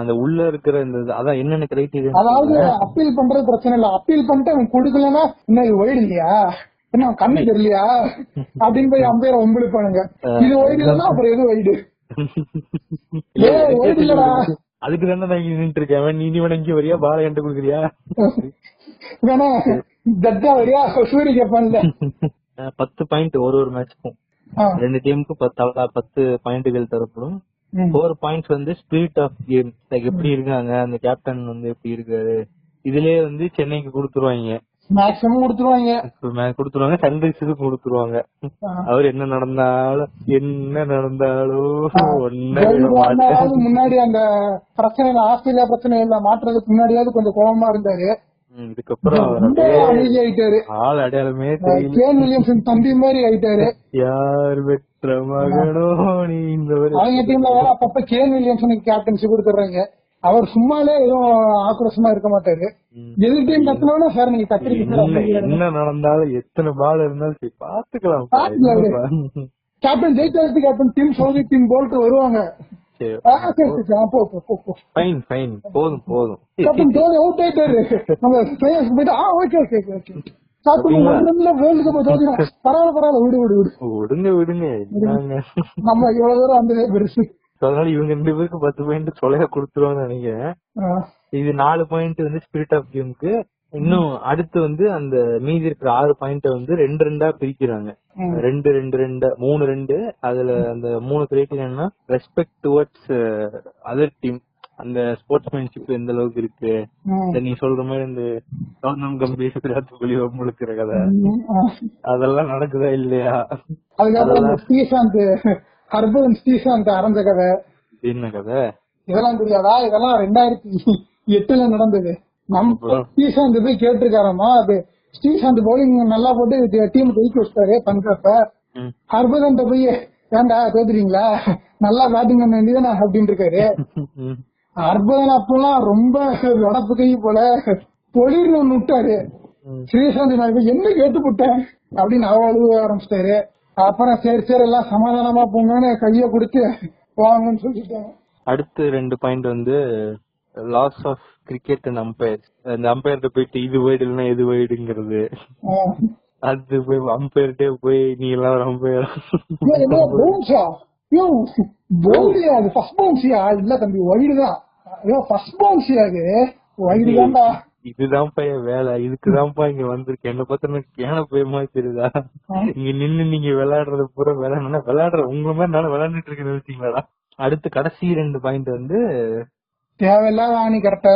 அந்த உள்ள இருக்கிற இந்த அதான் என்னென்ன கிரைட்டீரியா அதாவது அப்பீல் பண்றது பிரச்சனை இல்ல. அப்பீல் பண்ணிட்டு அவன் கொடுக்கலன்னா இது ஒயிடு இல்லையா? என்ன கண்ணு தெரியலையா? அப்படின்னு போய் அம்பையர் ஒம்பிழுப்பானுங்க இது ஒயிடு இல்லைன்னா அப்புறம் எது ஒயிடு ஏய், ஒயிடு இல்லடா. அதுக்கு தானே நான் இங்க நின்று இருக்கேன். நீ நீ வேணா இங்க வரியா? பால என்கிட்ட குடுக்குறியா? வேணா தத்தா வரியா? சூரிய கேப்பான்ல. பத்து பாயிண்ட் ஒரு ஒரு மேட்ச்க்கும். ரெண்டு டீமுக்கும் பத்து பத்து பாயிண்ட்கள் தரப்படும். ஃபோர் பாயிண்ட்ஸ் வந்து ஸ்பிரிட் ஆஃப் கேம் லைக் எப்படி இருக்காங்க? அந்த கேப்டன் வந்து எப்படி இருக்காரு? இதுலயே வந்து சென்னைக்கு கொடுத்துருவாங்க. மேக்ஸிமம் கொடுத்துருவாங்க. கொடுத்துருவாங்க. சன்ரைஸுக்கு கொடுத்துருவாங்க. அவர் என்ன நடந்தாலும் என்ன நடந்தாலும் முன்னாடி அந்த பிரச்சனையில ஆஸ்திரேலியா பிரச்சனையில மாற்றுறதுக்கு முன்னாடியாவது கொஞ்சம் கோபமா இருந்தாரு. இதுக்கப்புறம் அமைதி ஆயிட்டாரு ஆள் அடையாளமே தெரியல தம்பி மாதிரி ஆயிட்டாரு. யார் பெற்ற மகனோ நீ இந்த ஒரு அவங்க டீம்ல வேற அப்பப்ப கேன் வில்லியம்சனுக்கு கேப்டன்சி கொடுத்துறாங்க அவர் சும்மாலே எதுவும் ஆக்ரோஷமா இருக்க மாட்டாரு. ம். எது டீம் கத்துனோட சார் நீங்க கத்திரிக்க என்ன நடந்தாலும் எத்தனை பால் இருந்தாலும் சரி பாத்துக்கலாம் பாத்துக்கலாம். Captain ஜெயிச்சாச்சு captain team Southee team Boult வருவாங்க. போதும் போதும். கேப்டன் தோனி அவுட் ஆயிட்டாரு. நம்ம players போயிட்டு ஆ okay okay okay world cup Dhoni பரவாயில்ல பரவாயில்ல. விடு விடு விடு. விடுங்க விடுங்க. நம்ம இவ்வளவு தூரம் வந்ததே பெருசு. அதனால இவங்க ரெண்டு பேருக்கு பத்து பாயிண்ட் தொலைக கொடுத்துருவாங்கன்னு நினைக்கிறேன். இது நாலு பாயிண்ட் வந்து ஸ்பிரிட் ஆஃப் கேமுக்கு இன்னும் அடுத்து வந்து அந்த மீதி இருக்கிற ஆறு பாயிண்ட வந்து ரெண்டு ரெண்டா பிரிக்கிறாங்க. ரெண்டு ரெண்டு ரெண்டு மூணு ரெண்டு. அதுல அந்த மூணு criteria respect towards other team அந்த ஸ்போர்ட்ஸ்மேன்ஷிப் எந்த அளவுக்கு இருக்கு? நீ சொல்ற மாதிரி இந்த கௌதம் கம்பீர் விராட் கோலி முழுக்கிற கதை. அதெல்லாம் நடக்குதா இல்லையா? அதுக்கப்புறம் இந்த ஸ்ரீசாந்த் அரைஞ்ச கதை. என்ன கதை? இதெல்லாம் தெரியாதா? இதெல்லாம் ரெண்டாயிரத்தி எட்டுல நடந்தது. நம்ம? ஸ்ரீசாந்த் போய் கேட்டிருக்காராமா? அது ஸ்ரீசாந்த் பவுலிங் நல்லா போட்டு டீம் ஜெயிக்க வச்சிட்டாரு பண்றப்ப ம். ஹர்பதன் போய் ஏன்டா தோத்துறீங்களா நல்லா பேட்டிங் பண்ண வேண்டியதானே அப்படின்னு இருக்காரு. ஹர்பதன் அப்பெல்லாம் ரொம்ப உடப்பு கை போல பொலிர்னு ஒண்ணு விட்டாரு. ஸ்ரீசாந்த் நான் என்ன கேட்டு போட்டேன் அப்படின்னு அவ அழுவ ஆரம்பிச்சிட்டாரு. அப்புறம் சரி சரி எல்லாம் சமாதானமா போங்கன்னு கைய கொடுத்து வாங்கன்னு சொல்லிட்டாங்க. அடுத்து ரெண்டு பாயிண்ட் வந்து laws of cricket and umpire அந்த அம்பையர்கிட்ட போயிட்டு இது வைடு இல்லைன்னா எது வைடுங்கிறது அது போய் அம்பையர்கிட்டே போய் நீ எல்லாம் ஒரு அம்பையர் பவுலியா அது ஃபர்ஸ்ட் பவுன்ஸியா இல்ல தம்பி வைடு தான். ஐயோ ஃபர்ஸ்ட் பவுன்ஸியா அது? வைடு தான்டா. இதுதான்ப்பா என் வேலை. இதுக்குதான்ப்பா இங்க வந்திருக்கேன். என்ன பார்த்தா கேன போய் மாதிரி தெரியுதா இங்க நின்னு நீங்க விளையாடுறது பூரா விளையாடுனா விளையாடுற உங்க மாதிரி நான் விளையாண்டுட்டு இருக்கேன்னு நினைச்சீங்களாடா? அடுத்து கடைசி ரெண்டு பாயிண்ட் வந்து தேவையில்லாத ஆணி கரெக்டா.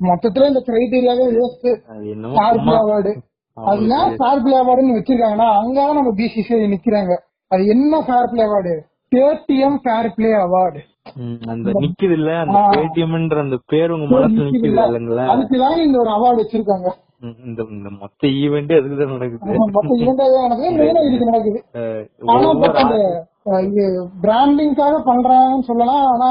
மொத்தத்துல இந்த கிரைடீரியாவே வேஸ்ட் அது சார்பிள் அவார்டு அதுல சார்பிள் அவார்டுன்னு வச்சிருக்காங்கன்னா அங்கதான் நம்ம பிசிசிஐ நிக்கிறாங்க. அது என்ன fair play award KTM fair play award அந்த நிக்குது இல்ல அந்த. பேடிஎம்ன்ற அந்த பேர் உங்க மனசுல நிக்குது இல்லைங்களா? அதுக்குதான் இந்த ஒரு அவார்டு வச்சிருக்காங்க. இந்த இந்த மொத்த ஈவெண்டே அதுக்குதான் நடக்குது. ஆமா, மொத்த இரண்டாவது எனக்கு மெயினா இதுக்கு நடக்குது. ஆனா இது பிராண்டிங்காக பண்றாங்கன்னு சொல்லலாம். ஆனா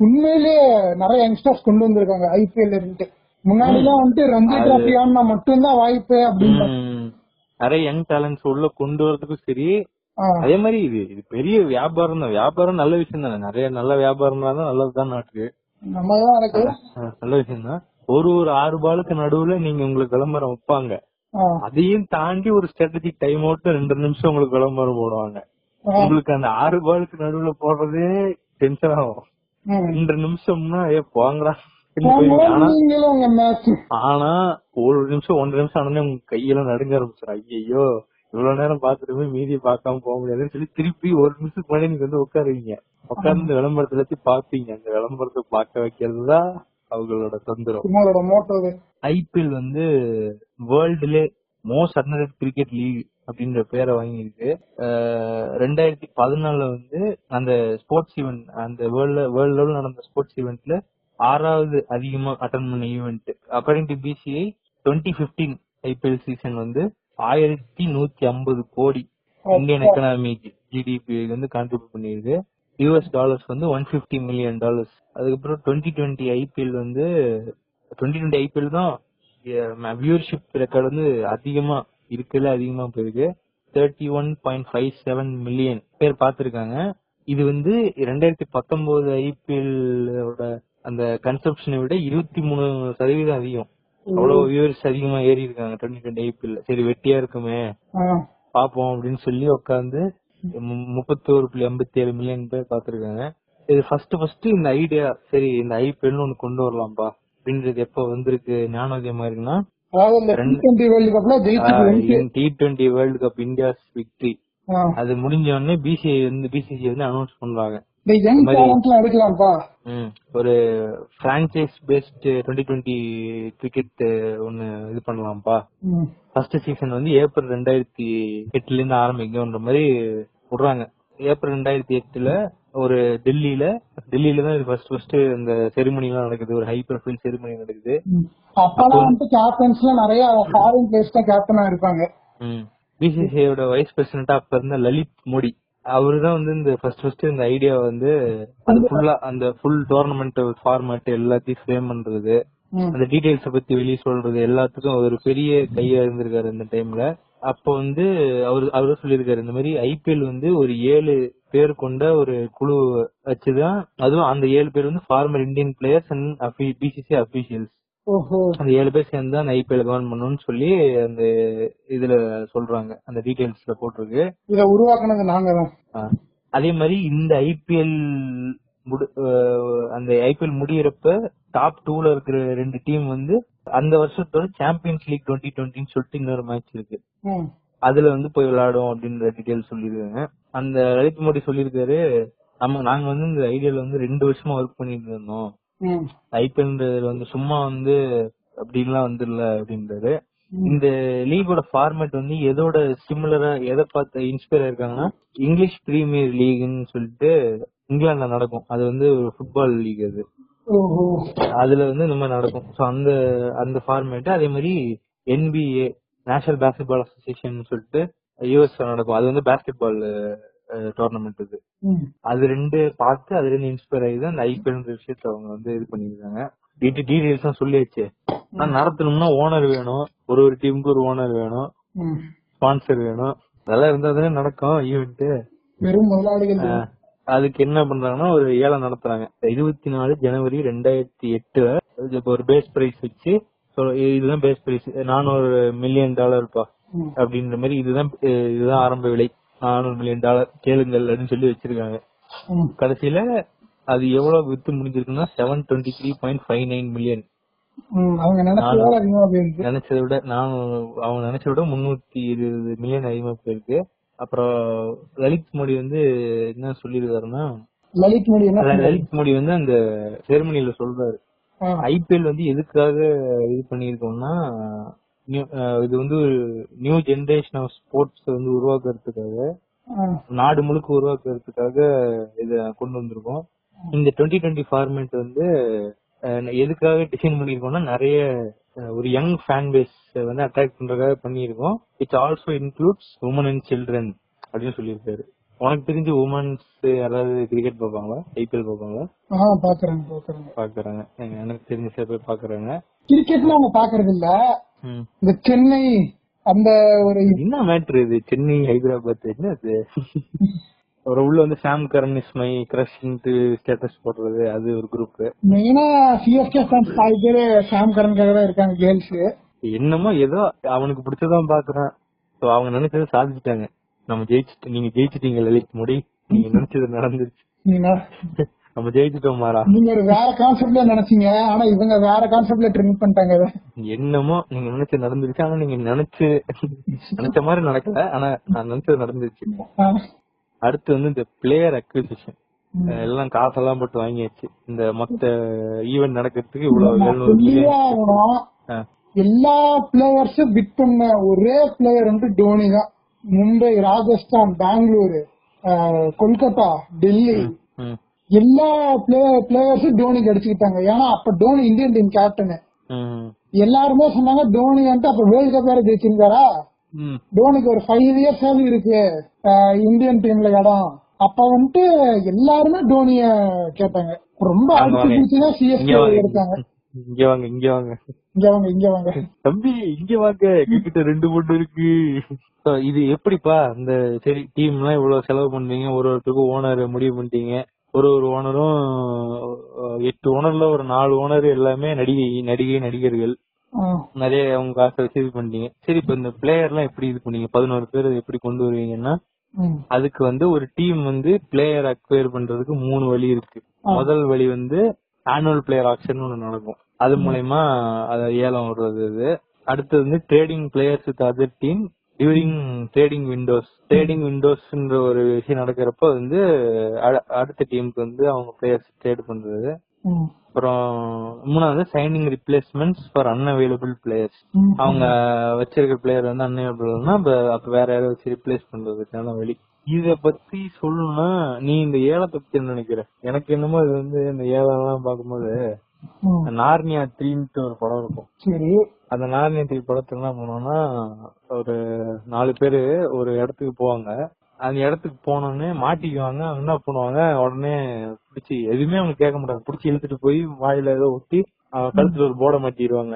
உண்மையிலேயே நிறைய யங்ஸ்டர்ஸ் கொண்டு வந்திருக்காங்க ஐபிஎல் இருந்து முன்னாடி எல்லாம் வந்துட்டு ரஞ்சி ஆனா மட்டும்தான் வாய்ப்பு அப்படின்னு நிறைய யங் டேலண்ட்ஸ் உள்ள கொண்டு வரதுக்கும் சரி அதே மாதிரி இது இது பெரிய வியாபாரம் தான். வியாபாரம் நல்ல விஷயம் தானே. நிறைய நல்ல வியாபாரம் தான் நல்லதுதான் நாட்டுக்கு. நல்ல விஷயம் தான். ஒரு ஒரு ஆறு பாலுக்கு நடுவுல நீங்க உங்களுக்கு விளம்பரம் வைப்பாங்க. அதையும் தாண்டி ஒரு ஸ்ட்ராட்டஜிக் டைம் அவுட் ரெண்டு நிமிஷம் உங்களுக்கு விளம்பரம் போடுவாங்க. உங்களுக்கு அந்த ஆறு பாலுக்கு நடுவுல போடுறதே டென்ஷன் ஆகும். ரெண்டு நிமிஷம்னா ஏ போங்கடா. ஆனா ஒரு நிமிஷம் ஒன்றரை நிமிஷம் ஆனோடனே உங்க கையெல்லாம் நடுங்க ஆரம்பிச்சிடும் ஐயோ இவ்வளவு நேரம் பாத்துட்டு போய் மீதியை பார்க்காம போக முடியாதுன்னு சொல்லி திருப்பி ஒரு நிமிஷத்துக்கு முன்னாடி நீங்க வந்து உட்காருவீங்க. உட்கார்ந்து இந்த விளம்பரத்தை எல்லாத்தையும் பாப்பீங்க அந்த விளம்பரத்தை பார்க்க வைக்கிறது தான் அவங்களோட தந்திரம் ஐபிஎல் வந்து வேர்ல்டுல மோஸ்ட் அட்னரட் கிரிக்கெட் லீக் அப்படின்ற பேரை வாங்கியிருக்கு. ரெண்டாயிரத்தி பதினாலுல வந்து அந்த ஸ்போர்ட்ஸ் ஈவெண்ட் அந்த வேர்ல்ட்ல வேர்ல்ட் லெவல் நடந்த ஸ்போர்ட்ஸ் ஈவெண்ட்ல ஆறாவது அதிகமா அட்டன் பண்ண event according to BCI twenty fifteen IPL season வந்து ஆயிரத்தி நூத்தி ஐம்பது கோடி இந்தியன் எக்கனாமிக் ஜிடிபி வந்து கான்ட்ரிபியூட் பண்ணியிருக்கு. யூஎஸ் டாலர்ஸ் வந்து ஒன் பிப்டி மில்லியன் டாலர்ஸ் அதுக்கப்புறம் டுவெண்ட்டி டுவெண்ட்டி ஐபிஎல் வந்து டுவெண்ட்டி டுவெண்ட்டி ஐபிஎல் தான் வியூவர்ஷிப் ரெக்கார்டு வந்து அதிகமா இருக்குல்ல அதிகமா போயிருக்கு. Thirty one point five seven million பேர் பார்த்திருக்காங்க. இது வந்து ரெண்டாயிரத்தி பத்தொன்பது ஐபிஎல் அந்த கன்சப்ஷனை விட இருபத்தி மூணு சதவீதம் அதிகம். அவ்வளவு வியூவர்ஸ் அதிகமா ஏறி இருக்காங்க. டுவெண்ட்டி டுவெண்ட்டி ஐபிஎல் சரி வெட்டியா இருக்குமே. பாப்போம் அப்படின்னு சொல்லி உட்காந்து முப்பத்தோரு புள்ளி ஐம்பத்தி ஏழு மில்லியன் பேர் பாத்துருக்காங்க இது ஃபர்ஸ்ட் ஃபர்ஸ்ட் இந்த ஐடியா சரி இந்த ஐபிஎல் ஒன்னு கொண்டு வரலாம்பா. அப்படின்றது எப்ப வந்திருக்கு? ஞானோதயமா இந்த T twenty world cup India's victory. அது முடிஞ்ச உடனே பிசிஐ வந்து பிசிசி வந்து அனௌன்ஸ் பண்றாங்க இந்த யங் டேலண்ட்லாம் எடுக்கலாம்ப்பா ம், ஒரு franchise based twenty twenty cricket ஒன்னு இது பண்ணலாம்ப்பா. ஃபர்ஸ்ட் சீசன் வந்து ஏப்ரல் ரெண்டாயிரத்தி எட்டுல இருந்து ஆரம்பிக்கும்ன்ற மாதிரி விடுறாங்க. ஏப்ரல் ரெண்டாயிரத்தி எட்டுல ஒரு டெல்லியில டெல்லியில தான் இது ஃபர்ஸ்ட் ஃபர்ஸ்ட் இந்த செரிமனி எல்லாம் நடக்குது ஒரு ஹை ப்ரொஃபைல் செரிமனி நடக்குது. அப்பெல்லாம் வந்துட்டு கேப்டன்ஸ்ல நிறைய ஃபாரின் பிளேயர்ஸ் தான் கேப்டனா இருப்பாங்க. பிசிசிஐயோட வைஸ் பிரசிடண்டா அப்ப இருந்த லலித் மோடி. அவரு தான் வந்து இந்த ஃபர்ஸ்ட் ஃபர்ஸ்ட் இந்த ஐடியா வந்து அது ஃபுல்லா அந்த ஃபுல் டோர்னமெண்ட் ஃபார்மேட் எல்லாத்தையும் ஃப்ரேம் பண்றது. அந்த டீடைல்ஸ பத்தி வெளியே சொல்றது எல்லாத்துக்கும் ஒரு பெரிய கையா இருந்திருக்காரு இந்த டைம்ல அப்போ வந்து அவர் அவரு சொல்லியிருக்காரு இந்த மாதிரி ஐபிஎல் வந்து ஒரு ஏழு பேர் கொண்ட ஒரு குழு வச்சுதான் அதுவும் அந்த ஏழு பேர் வந்து former Indian players and BCC officials அந்த ஏழு பேர் சேர்ந்து அந்த ஐபிஎல் கவர்ன் பண்ணணும்னு சொல்லி அந்த இதுல சொல்றாங்க. அந்த டீடைல்ஸ்ல போட்டிருக்கு. இத உருவாக்குனது நாங்க தான். அதே மாதிரி இந்த ஐபிஎல் அந்த ஐபிஎல் முடியறப்ப டாப் டூல இருக்கிற ரெண்டு டீம் வந்து அந்த வருஷத்தோட சாம்பியன்ஸ் லீக் டுவெண்ட்டி டுவெண்ட்டின்னு சொல்லிட்டு இன்னொரு மேட்ச் இருக்கு. அதுல வந்து போய் விளையாடும் அப்படின்ற டீடைல் சொல்லிருக்காங்க அந்த லலித் மோடி சொல்லியிருக்காரு. நம்ம நாங்க வந்து இந்த ஐடியால வந்து ரெண்டு வருஷமா ஒர்க் பண்ணிட்டு இருந்தோம். ம். ஐபிஎல் வந்து சும்மா வந்து அப்படின்லாம் வந்துடல அப்படின்றாரு ம். இந்த லீகோட ஃபார்மேட் வந்து எதோட சிமிலரா எதை பார்த்து இன்ஸ்பயர் ஆயிருக்காங்கன்னா இங்கிலீஷ் பிரீமியர் லீக்னு சொல்லிட்டு இங்கிலாந்துல நடக்கும். அது வந்து ஒரு ஃபுட்பால் லீக் அது. அதுல வந்து இந்த மாதிரி நடக்கும். சோ அந்த அந்த ஃபார்மேட் அதே மாதிரி NBA நேஷனல் பாஸ்கெட்பால் அசோசியேஷன் சொல்லிட்டு யூஎஸ் நடக்கும். அது வந்து பாஸ்கெட் பால் டோர்னமெண்ட் இது. அது ரெண்டு பார்த்து அதுல இருந்து இன்ஸ்பயர் ஆகி தான் இந்த ஐபிஎல் விஷயத்த அவங்க வந்து இது பண்ணிருக்காங்க டீடைல்ஸ் எல்லாம் சொல்லியாச்சு. ஆனா நடத்தணும்னா ஓனர் வேணும். ஒரு ஒரு டீமுக்கு ஒரு ஓனர் வேணும். ஸ்பான்சர் வேணும். அதெல்லாம் இருந்தா தானே நடக்கும் ஈவெண்ட் முதலாளிகள் அதுக்கு என்ன பண்றாங்கன்னா ஒரு ஏலம் நடத்துறாங்க. இருபத்தி நாலு ஜனவரி ரெண்டாயிரத்தி எட்டுல ஒரு பேஸ் பிரைஸ் வச்சு இதுதான் பேஸ் பிரைஸ் நானூறு மில்லியன் டாலர்ப்பா. அப்படின்ற மாதிரி இதுதான் இதுதான் ஆரம்ப விலை. நானூறு மில்லியன் டாலர் கேளுங்கள் அப்படின்னு சொல்லி வச்சிருக்காங்க. கடைசியில அது எவ்வளவு வித்து முடிஞ்சிருக்குன்னா seven twenty three point five nine million நினைச்சதை விட நான் அவங்க நினைச்சதை விட முன்னூத்தி இருபது மில்லியன் அதிகமா போயிருக்கு. அப்புறம் லலித் மோடி வந்து என்ன சொல்லியிருக்காருன்னா லலித் மோடி லலித் மோடி வந்து அந்த செரமனில சொல்றாரு. ஐபிஎல் வந்து எதுக்காக இது பண்ணிருக்கோம்னா இது வந்து நியூ ஜெனரேஷன் ஆஃப் ஸ்போர்ட்ஸ் வந்து உருவாக்குறதுக்காக. நாடு முழுக்க உருவாக்குறதுக்காக இத கொண்டு வந்திருக்கோம். இந்த டுவெண்ட்டி டுவெண்ட்டி ஃபார்மேட் வந்து எதுக்காக டிசைன் பண்ணிருக்கோம்னா நிறைய ஒரு யங் ஃபேன் பேஸ் வந்து அட்ராக்ட் பண்றதுக்காக பண்ணியிருக்கோம். It's also includes women and children அப்படின்னு சொல்லியிருக்காரு. உனக்கு தெரிஞ்ச உமன்ஸ் யாராவது கிரிக்கெட் பார்ப்பாங்களா? ஐபிஎல் பார்ப்பாங்களா? பாக்குறாங்க பாக்குறாங்க பாக்குறாங்க எனக்கு தெரிஞ்ச சில பேர் பாக்குறாங்க கிரிக்கெட்ல அவங்க பாக்குறது இல்ல. இந்த சென்னை அந்த ஒரு என்ன மேட்ரு இது? சென்னை ஹைதராபாத் என்ன இது ஒரு உள்ள வந்து சாம் கரன் இஸ் மை கிரஷ்ன்ட்டு ஸ்டேட்டஸ் போடுறது அது ஒரு குரூப் மெயினா சிஎஸ்கே ஃபேன்ஸ் பாதி பேரு சாம் கரனுக்காக தான் இருக்காங்க கேர்ள்ஸ் என்னமோ ஏதோ அவனுக்கு பிடிச்சதான் பாக்குறான். சோ அவங்க நினைச்சதை சாதிச்சுட்டாங்க. நம்ம ஜெயிச்சுட்டு நீங்க ஜெயிச்சிட்டீங்க லலித் மோடி. நீங்க நினைச்சது நடந்துருச்சு. நம்ம ஜெயிச்சிட்டோம் மாறா. நீங்க ஒரு வேற கான்செப்ட்ல நினைச்சீங்க. ஆனா இவங்க வேற கான்செப்ட்ல ட்ரெண்ட் பண்ணிட்டாங்க. என்னமோ நீங்க நினைச்சது நடந்துருச்சு. ஆனா நீங்க நினைச்சு நினைச்ச மாதிரி நடக்கல. ஆனா நான் நினைச்சது நடந்துருச்சு. அடுத்து வந்து இந்த பிளேயர் அக்விசிஷன் எல்லாம் காசெல்லாம் போட்டு வாங்கியாச்சு. இந்த மொத்த ஈவென்ட் நடக்கிறதுக்கு இவ்வளவு எழுநூறு. எல்லா பிளேயர்ஸும் பிட் பண்ண ஒரே பிளேயர் வந்து டோனி தான். மும்பை ராஜஸ்தான் பெங்களூரு கொல்கத்தா டெல்லி. எல்லா பிளேயர்ஸும் டோனிக்கு அடிச்சுக்கிட்டாங்க ஏன்னா அப்ப டோனி இந்தியன் டீம் கேப்டனு எல்லாருமே சொன்னாங்க டோனி வந்துட்டு அப்ப வேர்ல்ட் கப் வேற ஜெயிச்சிருந்தாரா? டோனிக்கு ஒரு ஃபைவ் இயர்ஸ் இருக்கு. இந்தியன் டீம்ல இடம். அப்ப வந்துட்டு எல்லாருமே டோனிய கேட்டாங்க. ரொம்ப வாங்க, அடிச்சு வாங்க. பிடிச்சுதான் இங்க சிஎஸ்கே எடுத்தாங்க. இங்க வாங்க இங்க வாங்க. இங்க வாங்க இங்க வாங்க. தம்பி இங்க வாங்க. எங்ககிட்ட ரெண்டு பொண்ணு இருக்கு. இது எப்படிப்பா? இந்த சரி டீம் எல்லாம் இவ்வளவு செலவு பண்றீங்க. ஒரு ஒருத்தருக்கும் ஓனர் முடிவு பண்ணிட்டீங்க. ஒரு ஒரு ஓனரும் எட்டு ஓனர்ல ஒரு நாலு ஓனர் எல்லாமே நடிகை நடிகை நடிகர்கள். நிறைய அவங்க காசை வச்சு இது பண்ணீங்க சரி இப்ப இந்த பிளேயர் எல்லாம் எப்படி இது பண்ணீங்க? பதினோரு பேர் எப்படி கொண்டு வருவீங்கன்னா. அதுக்கு வந்து ஒரு டீம் வந்து பிளேயர் அக்வயர் பண்றதுக்கு மூணு வழி இருக்கு. முதல் வழி வந்து ஆனுவல் பிளேயர் ஆக்ஷன் ஒன்று நடக்கும். அது மூலயமா அத ஏலம் விடுறது இது அடுத்தது வந்து trading players with other team during trading windows trading விண்டோஸ்ன்ற ஒரு விஷயம் நடக்கிறப்ப வந்து அடுத்த டீமுக்கு வந்து அவங்க பிளேயர்ஸ் ட்ரேட் பண்றது. அப்புறம் மூணாவது signing replacements for unavailable players. அவங்க வச்சிருக்க பிளேயர் வந்து அன்அவைலபிள்னா அப்ப வேற யாராவது வச்சு ரிப்ளேஸ் பண்றதுக்கான வழி இத பத்தி சொல்லணும்னா நீ இந்த ஏலத்தை பத்தி என்ன நினைக்கிற எனக்கு என்னமோ இது வந்து இந்த ஏலம் எல்லாம் பார்க்கும்போது ம். நார்னியா த்ரீன்ட்டு ஒரு படம் இருக்கும் சரி அந்த நார்னியா த்ரீ படத்துல என்ன பண்ணுவோம்னா ஒரு நாலு பேரு ஒரு இடத்துக்கு போவாங்க. அந்த இடத்துக்கு போனோடனே மாட்டிக்குவாங்க. என்ன பண்ணுவாங்க? உடனே பிடிச்சி எதுவுமே அவங்க கேட்க மாட்டாங்க. பிடிச்சி இழுத்துட்டு போய் வாயில ஏதோ ஒட்டி கழுத்துல ஒரு போர்டை மாட்டிடுவாங்க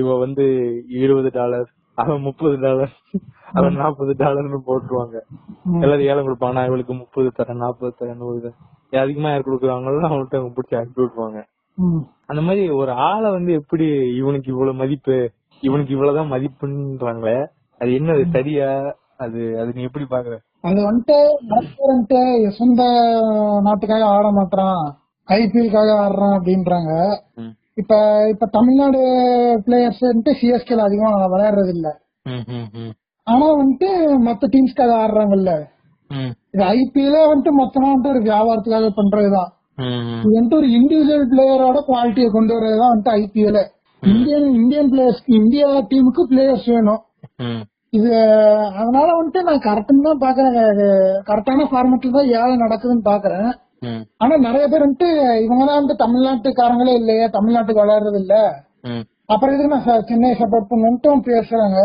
இவ வந்து இருபது டாலர் அவன் முப்பது டாலர் அவன் நாற்பது டாலர்னு போட்டுருவாங்க. எல்லாரும் ஏலம் கொடுப்பாங்க. நான் இவளுக்கு முப்பது தரேன் நாற்பது தரேன் நூறு அதிகமா யார் கொடுக்குறாங்களோ அவங்கள்ட்ட அவங்க பிடிச்சி அனுப்பி விட்டுருவாங்க. அந்த மாதிரி ஒரு ஆளை வந்து எப்படி இவனுக்கு இவ்வளவு மதிப்பு இவனுக்கு இவ்வளவுதான் மதிப்புன்றாங்களே அது என்ன அது சரியா? அது அது நீ எப்படி பாக்குற? அது வந்துட்டு வந்துட்டு சொந்த நாட்டுக்காக ஆட மாட்டான் ஐபிஎல்காக ஆடுறான் அப்படின்றாங்க. இப்ப இப்ப தமிழ்நாடு பிளேயர்ஸ் வந்துட்டு சிஎஸ்கேல அதிகமா விளையாடுறது இல்ல ஆனா வந்துட்டு மத்த டீம்ஸ்க்காக ஆடுறாங்கல்ல. இது ஐபிஎல்லே வந்துட்டு மொத்தமா வந்துட்டு ஒரு வியாபாரத்துக்காக பண்றதுதான். இது வந்துட்டு ஒரு இண்டிவிஜுவல் பிளேயரோட குவாலிட்டியை கொண்டு வரதுதான் வந்துட்டு ஐபிஎல் இந்தியன் இந்தியன் பிளேயர்ஸ்க்கு இந்தியா டீமுக்கு பிளேயர்ஸ் வேணும். இது அதனால வந்துட்டு நான் கரெக்ட்னு தான் பாக்குறேன் கரெக்டான ஃபார்மேட்ல தான் ஏழை நடக்குதுன்னு பாக்குறேன் ஆனா நிறைய பேர் வந்துட்டு இவங்கதான் வந்து தமிழ்நாட்டுக்காரங்களே இல்லையே தமிழ்நாட்டுக்கு விளையாடுறது இல்ல. அப்புறம் எதுக்கு நான் ச- சென்னையை சப்போர்ட் பண்ணணும்ட்டு பேசுறாங்க.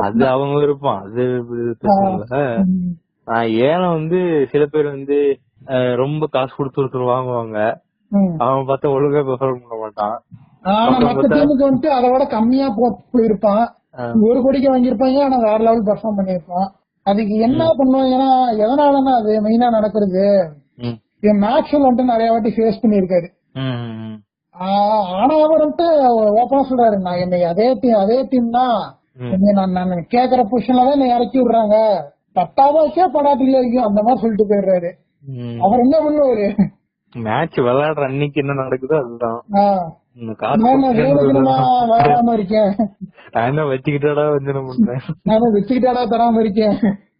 அது அவங்க விருப்பம். அது ஏலம் வந்து சில பேர் வந்து ரொம்ப காசு கொடுத்து ஒருத்தர் வாங்குவாங்க. அவன் பார்த்தா ஒழுங்கா பெர்ஃபார்ம் பண்ண மாட்டான். ஆனா மத்த டீமுக்கு வந்துட்டு அதை விட கம்மியா போயிருப்பான். ஒரு கோடிக்கு வாங்கியிருப்பாங்க ஆனா வேற லெவல் பெர்ஃபார்ம் பண்ணியிருப்பான். அதுக்கு என்ன பண்ணுவாங்கன்னா எதனாலன்னா அது மெயினா நடக்கிறது. மேக்ஸ்வல் வந்துட்டு நிறைய வாட்டி ஃபேஸ் ஆஹ் ஆனா அவர் வந்துட்டு ஓப்பனா சொல்றாரு நான் என்னை அதே டீம் அதே டீம் தான். நான் நான் கேக்குற பொசிஷன்ல தான் என்னை இறக்கி விடுறாங்க. பட்டாவாச்சே படாட்டில வைக்கும் அந்த மாதிரி சொல்லிட்டு போயிடுறாரு. அவர் என்ன பண்ணுவாரு? மேட்ச் விளையாடுற அன்னைக்கு என்ன நடக்குதோ அதுதான்.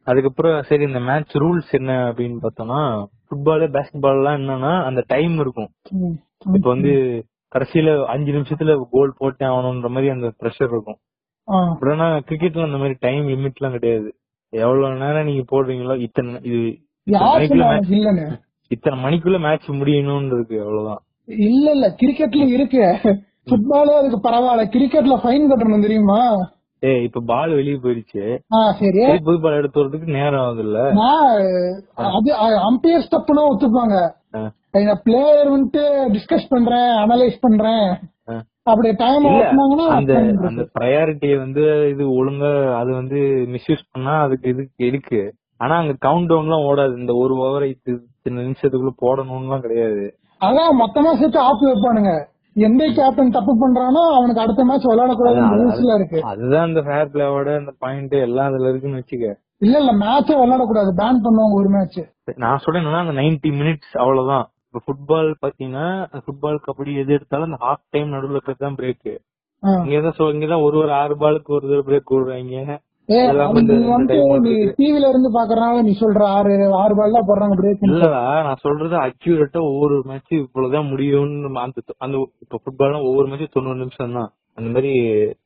அதுக்கப்புறம் சரி இந்த மேட்ச் ரூல்ஸ் என்ன அப்படின்னு பார்த்தோம்னா ஃபுட்பால் பேஸ்கெட் பால் எல்லாம் என்னன்னா அந்த டைம் இருக்கும். இப்ப வந்து கடைசியில அஞ்சு நிமிஷத்துல கோல் போட்டே ஆகணும்ன்ற மாதிரி அந்த ப்ரெஷர் இருக்கும். ஆ. அப்படின்னா கிரிக்கெட்ல அந்த மாதிரி டைம் லிமிட் எல்லாம் கிடையாது. எவ்வளவு நேரம் நீங்க போடுறீங்களோ இத்தனை இது இத்தனை மணிக்குள்ள மேட்ச் முடியணும்னு இருக்கு அவ்வளவுதான். இல்ல இல்ல கிரிக்கெட்ல இருக்கு. ஃபுட்பாலே அதுக்கு பரவாயில்ல. கிரிக்கெட்ல ஃபைன் கட்டணும் தெரியுமா? ஏய் இப்ப பால் வெளியே போயிடுச்சு. ஆ சரி. புது பால் எடுத்து வரதுக்கு நேரம் ஆகுதுல்ல. அது அம்பையர் ஸ்டெப்னா ஒத்துப்பாங்க. பிளேயர் வந்துட்டு டிஸ்கஸ் பண்றேன் அனலைஸ் பண்றேன். அப்படி டைம் அந்த அந்த ப்ரையாரிட்டியை வந்து இது ஒழுங்கா அது வந்து மிஸ்யூஸ் பண்ணா அதுக்கு இதுக்கு இருக்கு. ஆனா அங்க கவுண்ட் எல்லாம் ஓடாது. இந்த ஒரு ஓவரை இத்தனை நிமிஷத்துக்குள்ள போடணும்லாம் கிடையாது. அதான் மொத்தமா சேர்த்து ஆஃப் வைப்பானுங்க. எந்த கேப்டன் தப்பு பண்றானோ அவனுக்கு அடுத்த மேட்ச் விளையாடக்கூடாதுன்னு ரூல்ஸ்ல இருக்கு. அதுதான் இந்த ஃபேர் பிளேவோட அந்த பாயிண்ட் எல்லாம் அதுல இருக்குன்னு வச்சுக்க. இல்ல இல்ல மேட்சே விளையாடக்கூடாது. பேன் பண்ணுவாங்க ஒரு மேட்ச் நான் சொல்றேன் அந்த 90 மினிட்ஸ் அவ்வளவுதான். இப்ப ஃபுட்பால் பாத்தீங்கன்னா ஃபுட்பால் கபடி எது எடுத்தாலும் அந்த ஹாஃப் டைம் நடுவுல இருக்கிறது தான் பிரேக் இங்கதான் இங்கதான் ஒரு ஒரு ஆறு பாலுக்கு ஒரு தடவை பிரேக் விடுறாங்க ஏ இதெல்லாம் அது வந்து நீ இந்த வந்துட்டு time நீ இருக்கு. டிவில இருந்து பாக்குறனால நீ சொல்ற ஆறு ஆறு பால் தான் போடுறாங்க பிரேக் இல்லடா நான் சொல்றது அக்யூரேட்டா ஒவ்வொரு மேட்ச் இவ்வளவுதான் முடியும்னு அந்த அந்த இப்ப ஒவ்வொரு மேட்சும் தொண்ணூறு நிமிஷம் தான். அந்த மாதிரி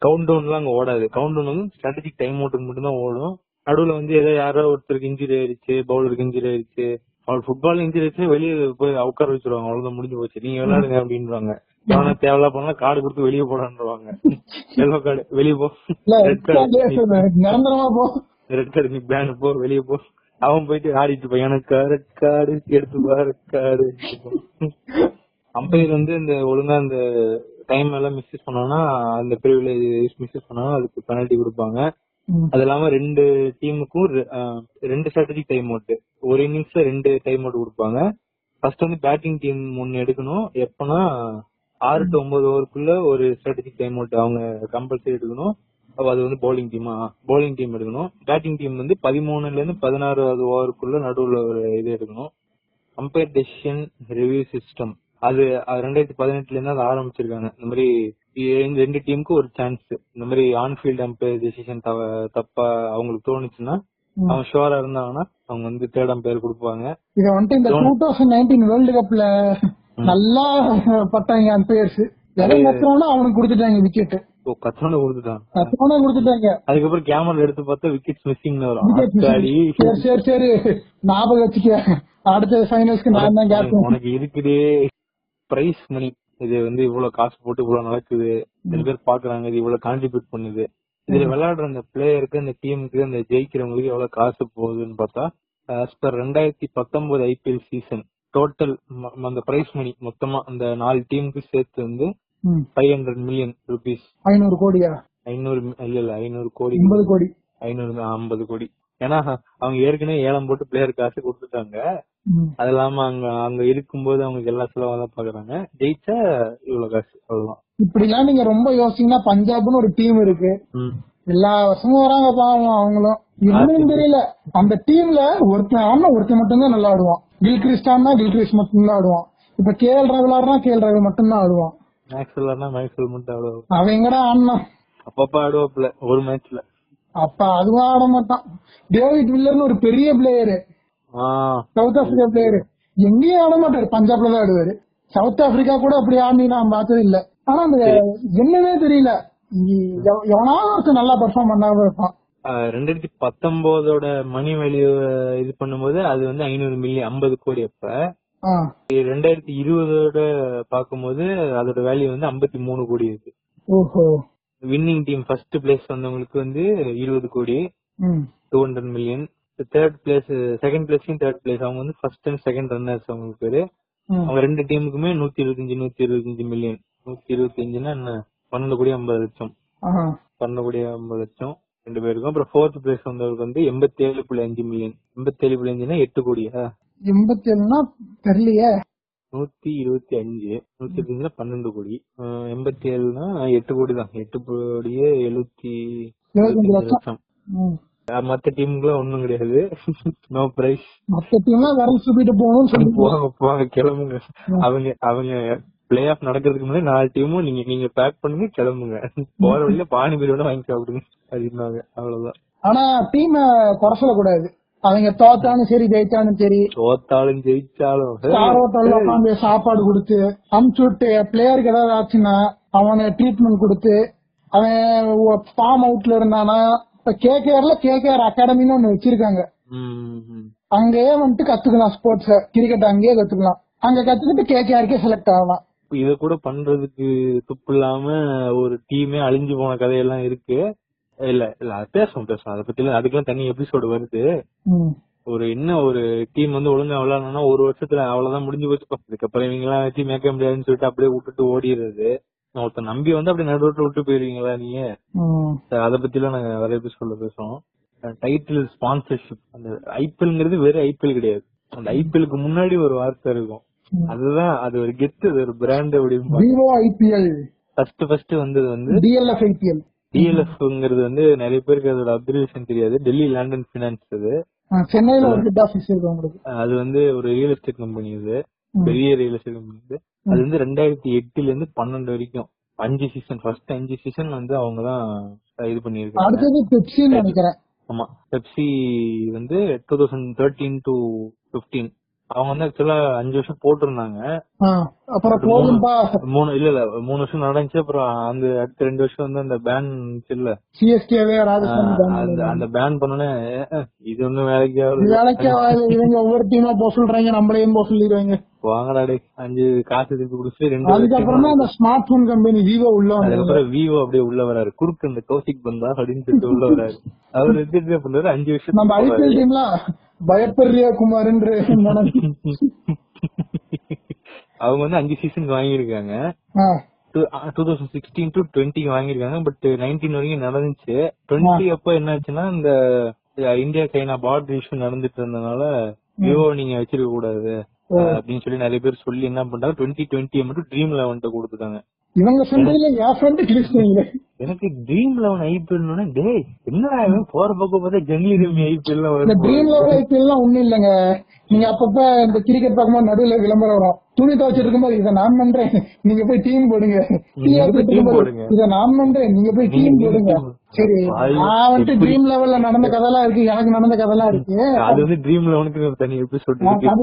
கவுண்ட் டவுன்லாம் அங்க ஓடாது. கவுண்ட் டவுன் வந்து ஸ்ட்ராட்டஜிக் டைம் அவுட் மட்டும் தான் ஓடும். நடுவுல வந்து ஏதோ யாரோ ஒருத்தருக்கு இன்ஜுரி ஆயிருச்சு பவுலருக்கு இன்ஜுரி ஆயிருச்சு அவள் ஃபுட்பால் இன்ஜுரி ஆயிடுச்சு வெளியே போய் உட்கார வச்சிருவாங்க. அவ்வளவுதான் முடிஞ்சு போச்சு. நீங்க விளையாடுங்க அப்படின்றாங்க எவனா தேவையில்லா பண்ணா கார்டு கொடுத்து வெளியே போடான்றாங்க எல்லோ கார்டு வெளியே போ. ரெட் கார்டு போ. ரெட் கார்டு நீ பேன் போ வெளியே போ. அவன் போயிட்டு ஆடிட்டு இருப்பான் எனக்கு ரெட் கார்டு எடுத்து ரெட் கார்டு அம்பையர் வந்து இந்த ஒழுங்கா அந்த டைம் எல்லாம் மிஸ்யூஸ் பண்ணானா அந்த பிரிவிலேஜ் மிஸ்யூஸ் பண்ணா அதுக்கு பெனல்டி கொடுப்பாங்க. அது இல்லாம ரெண்டு டீமுக்கும் ரெண்டு ஸ்ட்ராட்டஜிக் டைம் அவுட் ஒரு இன்னிங்ஸ்ல ரெண்டு டைம் அவுட் கொடுப்பாங்க. ஃபர்ஸ்ட் வந்து பேட்டிங் டீம் ஒன்னு எடுக்கணும். எப்பனா ஆறு டு ஒன்பது ஓவருக்குள்ள ஒரு ஸ்ட்ராட்டஜிக் டைம் அவுட் அவங்க கம்பல்சரி எடுக்கணும். அப்ப அது வந்து பவுலிங் டீமா பவுலிங் டீம் எடுக்கணும். பேட்டிங் டீம் வந்து பதிமூணுல இருந்து பதினாறாவது ஓவருக்குள்ள நடுவுல ஒரு இது எடுக்கணும். அம்பையர் டெசிஷன் ரிவ்யூ சிஸ்டம் அது ரெண்டாயிரத்தி பதினெட்டுல இருந்து அதை ஆரம்பிச்சிருக்காங்க. இந்த மாதிரி ரெண்டு டீமுக்கு ஒரு சான்ஸ் இந்த மாதிரி ஆன்ஃபீல்ட் அம்பையர் டெசிஷன் தப்பா அவங்களுக்கு தோணுச்சுன்னா. அவங்க ஷுவரா இருந்தாங்கன்னா அவங்க வந்து தேர்ட் அம்பையர் கொடுப்பாங்க. இத வந்துட்டு இந்த டூ தௌசண்ட் நைன்டீன் வேர்ல்டு கப்ல நல்லா பட்டாங்க அம்பையர்ஸ் எதை கத்துறானோ அவனுக்கு கொடுத்துட்டாங்க விக்கெட் கத்தோட கொடுத்துட்டான். கத்துறானோ கொடுத்துட்டாங்க. அதுக்கப்புறம் கேமரா எடுத்து பார்த்தா விக்கெட்ஸ் மிஸ்ஸிங். சரி சரி சரி. ஞாபகம் வச்சுக்க. அடுத்த ஃபைனல்ஸ்க்கு நான் தான் கேப்டன் உனக்கு இருக்குதே. பிரைஸ் மணி இது வந்து இவ்வளவு காசு போட்டு இவ்வளவு நடக்குது. சில பேர் பாக்குறாங்க இது இவ்வளவு கான்ட்ரிபியூட் பண்ணுது. இதுல விளையாடுற அந்த பிளேயருக்கு அந்த டீமுக்கு அந்த ஜெயிக்கிறவங்களுக்கு எவ்வளவு காசு போகுதுன்னு பார்த்தா per ரெண்டாயிரத்தி பத்தொன்பது ஐபிஎல் சீசன் டோட்டல் அந்த பிரைஸ் மணி மொத்தமா அந்த நாலு டீமுக்கு சேர்த்து வந்து. ஃபைவ் ஹண்ட்ரட் மில்லியன் ருபீஸ் ஐநூறு கோடியா? ஐநூறு இல்ல இல்ல ஐநூறு கோடி. எண்பது கோடி. ஐநூறு ஐம்பது கோடி. ஏன்னா அவங்க ஏற்கனவே ஏலம் போட்டு பிளேயர் காசு கொடுத்துட்டாங்க. அது இல்லாம அங்க அங்க இருக்கும்போது அவங்க எல்லா செலவும் தான் பாக்குறாங்க. ஜெயிச்சா இவ்வளவு காசு அவ்வளவுதான். இப்படி எல்லாம் நீங்க ரொம்ப யோசிச்சீங்கன்னா பஞ்சாப்னு ஒரு டீம் இருக்கு. எல்லா வருஷமும் வராங்க பாவம் அவங்களும். இன்னும் தெரியல. அந்த டீம்ல ஒருத்தன் ஆனா ஒருத்தன் மட்டும்தான் நல்லா ஆடுவான். கில் கிறிஸ்டான்னா கில் கிறிஸ் மட்டும்தான் ஆடுவான். இப்ப கேஎல் ராகுலார்னா கேஎல் ராகுல் மட்டும்தான் ஆடுவான். மேக்ஸ்வெல்னா மேக்ஸ்வெல் மட்டும் அவ்வளவு அவன் எங்கடா அப்பப்ப ஆடுவாப்ல ஒரு மேட்ச்ல அப்ப அதுவும் ஆட மாட்டான். டேவிட் வில்லர்னு ஒரு பெரிய பிளேயரு சவுத் ஆப்பிரிக்கா பிளேயரு எங்கேயும் ஆட மாட்டாரு. பஞ்சாப்ல தான் ஆடுவாரு. சவுத் ஆப்பிரிக்கா கூட அப்படி ஆடி நான் பார்த்தது இல்ல. ஆனா அந்த என்னன்னே தெரியல. இ- எவ- எவனாவது ஒருத்தன் நல்லா பெர்ஃபார்ம் பண்ணாம இருப்பான். ரெண்டாயிரத்தி பத்தொன்பதோட மணி வேல்யூ இது பண்ணும்போது அது வந்து ஐநூறு மில்லியன் ஐம்பது கோடி அப்ப. ரெண்டாயிரத்தி இருபதோட பாக்கும்போது அதோட வேல்யூ வந்து ஐம்பத்தி மூணு கோடி இருக்கு. வின்னிங் டீம் ஃபர்ஸ்ட் பிளேஸ் வந்தவங்களுக்கு வந்து இருபது கோடி. Two hundred million third place second பிளேஸையும் third place அவங்க வந்து ஃபர்ஸ்ட் அண்ட் செகண்ட் ரன்னர்ஸ் அவங்களுக்கு பேரு. அவங்க ரெண்டு டீமுக்குமே நூத்தி இருபத்தஞ்சு நூத்தி இருபத்தஞ்சு மில்லியன் நூத்தி இருபத்தஞ்சுன்னா என்ன? பன்னெண்டு கோடி ஐம்பது லட்சம். பன்னெண்டு கோடி ஐம்பது லட்சம். ரெண்டு பேருக்கும். அப்புறம் ஃபோர்த் பிளேஸ் வந்தவருக்கு வந்து எண்பத்தி ஏழு புள்ளி அஞ்சு மில்லியன் எண்பத்தி ஏழு புள்ளி அஞ்சுனா எட்டு கோடியா? எண்பத்தி ஏழுனா தெரியலையே. நூத்தி இருபத்தி அஞ்சு. நூத்தி இருபத்தஞ்சுல பன்னெண்டு கோடி. எண்பத்தி ஏழுனா எட்டு கோடி தான். எட்டு கோடியே எழுபத்தி லட்சம். மத்த டீமுக்குலாம் ஒண்ணும் கிடையாது. நோ பிரைஸ் மத்த டீம்லாம் விரல் சுப்பிட்டு போகணும்னு சொல்லி போவாங்க போவாங்க கிளம்புங்க. அவங்க அவங்க பிளே ஆஃப் நடக்கிறதுக்கு முன்னாடி நாலு டீமும் நீங்க நீங்க பேக் பண்ணுங்க கிளம்புங்க. போற வழியில பானிபூரி வேணா வாங்கி சாப்பிடுங்க அப்படின்னாங்க. அவ்வளவுதான். ஆனா டீம் குறை சொல்லக்கூடாது. அவங்க தோத்தாலும் சரி ஜெயிச்சாலும் சரி. தோத்தாலும் ஜெயிச்சாலும். சாப்பாடு கொடுத்து அமுச்சு விட்டு பிளேயருக்கு ஏதாவது ஆச்சுன்னா அவனை ட்ரீட்மெண்ட் கொடுத்து அவன் ஃபார்ம் அவுட்ல இருந்தானா இப்ப கேகேஆர்ல கேகேஆர் அகாடமின்னு ஒண்ணு வச்சிருக்காங்க. ம், ம். அங்கேயே வந்துட்டு கத்துக்கலாம் ஸ்போர்ட்ஸ் கிரிக்கெட் அங்கேயே கத்துக்கலாம். அங்க கத்துக்கிட்டு கேகேஆருக்கே செலக்ட் ஆகலாம். இத கூட பண்றதுக்கு துப்பு இல்லாம ஒரு டீமே அழிஞ்சு போன கதையெல்லாம் இருக்கு. இல்ல இல்ல பேசுவோம் பேசுவோம் அதை பத்தி அதுக்கெல்லாம் தனி எபிசோடு வருது. ஒரு என்ன ஒரு டீம் வந்து ஒழுங்கா விளையாடணும்னா ஒரு வருஷத்துல அவ்வளவுதான் முடிஞ்சு போச்சு. இதுக்கப்புறம் இவங்க எல்லாம் வச்சு மேய்க்க முடியாதுன்னு சொல்லிட்டு அப்படியே விட்டுட்டு ஓடிடுறது. ஒருத்தர் நம்பி வந்து அப்படியே நடுவோட்டு விட்டு போயிருவீங்களா நீங்க அத பத்தி எல்லாம் நாங்க வேற எபிசோட்ல பேசுவோம். டைட்டில் ஸ்பான்சர்ஷிப் அந்த ஐபிஎல்ங்கிறது வெறும் ஐபிஎல் கிடையாது. அந்த ஐபிஎலுக்கு முன்னாடி ஒரு வார்த்தை இருக்கும். அதுதான் அது ஒரு கெத்து அது ஒரு பிராண்ட் அப்படின்னு விவோ ஐபிஎல் ஃபர்ஸ்ட் ஃபர்ஸ்ட் வந்தது வந்து டிஎல்எஃப் ஐபிஎல் டிஎல்எஃப்ங்கிறது வந்து நிறைய பேருக்கு அதோட அப்சர்வேஷன் தெரியாது. டெல்லி லேண்டன் பினான்ஸ் அது. சென்னையில ஒரு ஹெட் ஆபீஸ் இருக்கு உங்களுக்கு. அது வந்து ஒரு ரியல் எஸ்டேட் கம்பெனி இது. பெரிய ரியல் எஸ்டேட் கம்பெனி இது. அது வந்து ரெண்டாயிரத்தி எட்டுல இருந்து பன்னெண்டு வரைக்கும். அஞ்சு சீசன் ஃபர்ஸ்ட் அஞ்சு சீசன் வந்து அவங்க தான் இது பண்ணிருக்காங்க அடுத்தது பெப்சின்னு நினைக்கிறேன். ஆமா. பெப்சி வந்து two thousand thirteen to fifteen அவங்க வந்து ஆக்சுவலா அஞ்சு வருஷம் போட்டிருந்தாங்க. அப்புறம் மூணு இல்ல இல்ல மூணு வருஷம் நடந்துச்சு அப்புறம் அந்த அடுத்த ரெண்டு வருஷம் வந்து அந்த பேன் இல்ல. சிஎஸ்கேவே அந்த. அந்த பேன் பண்ணனே இது ஒண்ணும் வேலைக்கு வேலைக்கே. இவங்க ஒவ்வொரு டீமா போக சொல்றாங்க நம்மளையும் போக சொல்லிடுவாங்க? வாங்கடா டேய் அஞ்சு காசு திருப்பி குடிச்சு ரெண்டு அதுக்கப்புறம் அந்த ஸ்மார்ட் போன் கம்பெனி விவோ உள்ள அதுக்கப்புறம் விவோ அப்படியே உள்ள வராரு. குறுக்கு இந்த கௌசிக் பந்தா அப்படின்னு சொல்லிட்டு உள்ள வராரு. அவர் எடுத்து என்ன பண்றாரு அஞ்சு நம்ம வருஷம் ஐபிஎல் டீம்ல பயப்படுறியா குமார்ன்ற அவங்க வந்து அஞ்சு சீசன் வாங்கியிருக்காங்க. Two thousand sixteen to twenty வாங்கியிருக்காங்க. பட் நைன்டீன் வரைக்கும் நடந்துச்சு. டுவெண்ட்டி அப்போ என்னாச்சுன்னா இந்த இந்தியா சைனா பார்டர் இஷ்யூ நடந்துட்டு இருந்தனால விவோ நீங்க வச்சிருக்க கூடாது அப்படின்னு சொல்லி நிறைய பேர் சொல்லி என்ன பண்றாங்க டுவெண்ட்டி டுவெண்ட்டி மட்டும் ட்ரீம் லெவன்ட்ட கொடுத்துட்டாங்க. இவங்க சொன்னதுல என் ஃப்ரெண்டு கிழிச்சிட்டீங்களே எனக்கு ட்ரீம் லெவன் ஐபிஎல் டேய் என்னடா இவன் போற பக்கம் பார்த்தா ஜென்லி ரம்மி ஐபிஎல் இந்த ட்ரீம் லெவல் ஐபிஎல் எல்லாம் ஒண்ணும் இல்லங்க. நீங்க அப்பப்ப இந்த கிரிக்கெட் பார்க்கும்போது நடுவுல விளம்பரம் வரும். துணி துவச்சிட்டு இருக்கும்போது இதை நான் பண்றேன். நீங்க போய் டீம் போடுங்க. இதை நான் பண்றேன். நீங்க போய் டீம் போடுங்க. சரி. நான் வந்துட்டு எப்படி- ட்ரீம் லெவல்ல நடந்த கதைலாம் இருக்கு. எனக்கு நடந்த கதைலாம் இருக்கு. அது வந்து ட்ரீம் லெவனுக்கு தனி எபிசோட்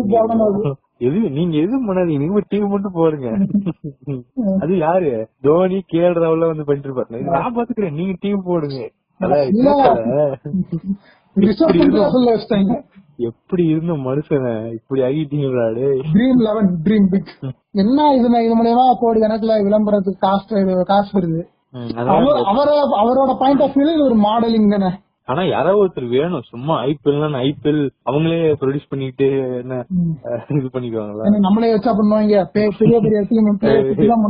கவனமா இருக்கு. எது நீங்க எதுவும் பண்ணாதீங்க. நீங்க டீம் மட்டும் போடுங்க. அது யாரு? தோனி கேஎல் ராகுல வந்து பண்ணிட்டு இருப்பாரு நான் பாத்துக்கிறேன். நீங்க டீம் போடுங்க. எப்படி இருந்த மனுஷன? இப்படி ஆகிட்டீங்களா டேய்? ட்ரீம் லெவன் ட்ரீம் பிக் என்ன இது இது மூலியமா கோடி கணக்குல விளம்பரத்துக்கு காசு காசு வருது. ம், அதனால அவர் அவர அவரோட பாயிண்ட் ஆஃப் வியூல இது ஒரு மாடலிங் தானே. ஆனா யாராவது ஒருத்தர் வேணும். சும்மா ஐபிஎல் ஐபிஎல் அவங்களே ப்ரொடியூஸ் பண்ணிட்டு என்ன இது பண்ணிக்குவாங்களா? நம்மளே வச்சா பண்ணுவாங்க. பெரிய பெரிய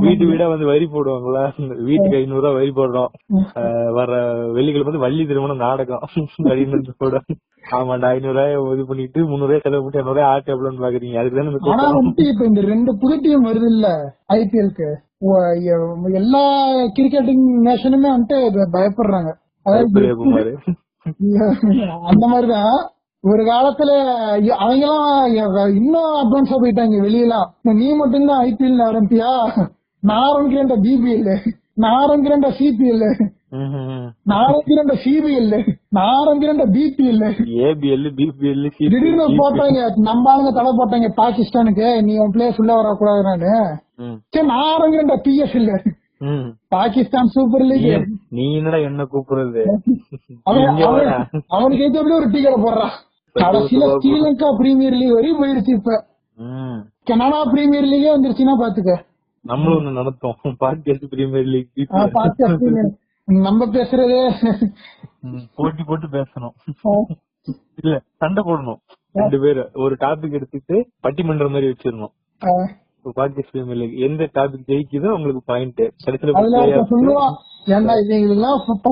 வீட்டு வீடா வந்து வரி போடுவாங்களா? வீட்டுக்கு ஐநூறு ரூபாய் வரி போடுறோம். வர வெள்ளிக்கிழமை வந்து வள்ளி திருமணம் நாடகம். அப்படின்னு போட ஆமாண்டா ஐநூறு ரூபாய் இது பண்ணிட்டு முந்நூறு ரூபாய் செலவு பண்ணி இரநூறு ரூபாய் ஆட்டு பாக்குறீங்க. அதுக்கு தானே இப்ப இந்த ரெண்டு புது டீம் வருது இல்ல ஐபிஎல்க்கு எல்லா கிரிக்கெட்டிங் நேஷனுமே வந்துட்டு பயப்படுறாங்க. அதாவது அந்த மாதிரிதான் ஒரு காலத்துல அவங்க எல்லாம் இன்னும் அட்வான்ஸா போயிட்டாங்க வெளியெல்லாம் நீ மட்டும்தான் ஐபிஎல் ஆரம்பியா நான் ஆரம்பிக்கிறேன்டா பிபிஎல் நான் ஆரம்பிக்கிறேன்டா சிபிஎல். நான் ஆரம்பிக்கிறேன்டா சிபிஎல் நான் ஆரம்பிக்கிறேன்டா பிபிஎல் ஏபிஎல் பிபிஎல் திடீர்னு போட்டாங்க நம்ம ஆளுங்க தடை போட்டாங்க பாகிஸ்தானுக்கு. நீ உன் பிளேயர்ஸ் உள்ள வரக்கூடாதுன்னு. ம். சரி நான் ஆரம்பிக்கிறேன்டா பிஎஸ்எல். பாகிஸ்தான் சூப்பர் லீக் நீ- என்னடா என்ன கூப்பிடுறது. அவனுக்கு ஏத்த எப்படி ஒரு டீ கடை போடுறான்? கடைசியில ஸ்ரீலங்கா பிரீமியர் லீக் வரையும் போயிருச்சு இப்ப. கனடா பிரீமியர் லீகே வந்துருச்சுன்னா பாத்துக்க. நம்மளும் ஒண்ணு நடத்தோம் பாட்காஸ்ட் பிரீமியர் லீக். நம்ம பேசுறதே. போட்டி போட்டு பேசணும். இல்ல சண்டை போடணும். ரெண்டு பேரும் ஒரு டாபிக் எடுத்துட்டு பட்டிமன்றம் மாதிரி வச்சிடணும். பிரீமியர் லீக் எந்த டாபிக் ஜெயிக்குதோ உங்களுக்கு பாயிண்ட். ஒருத்தன் சொல்லுவான்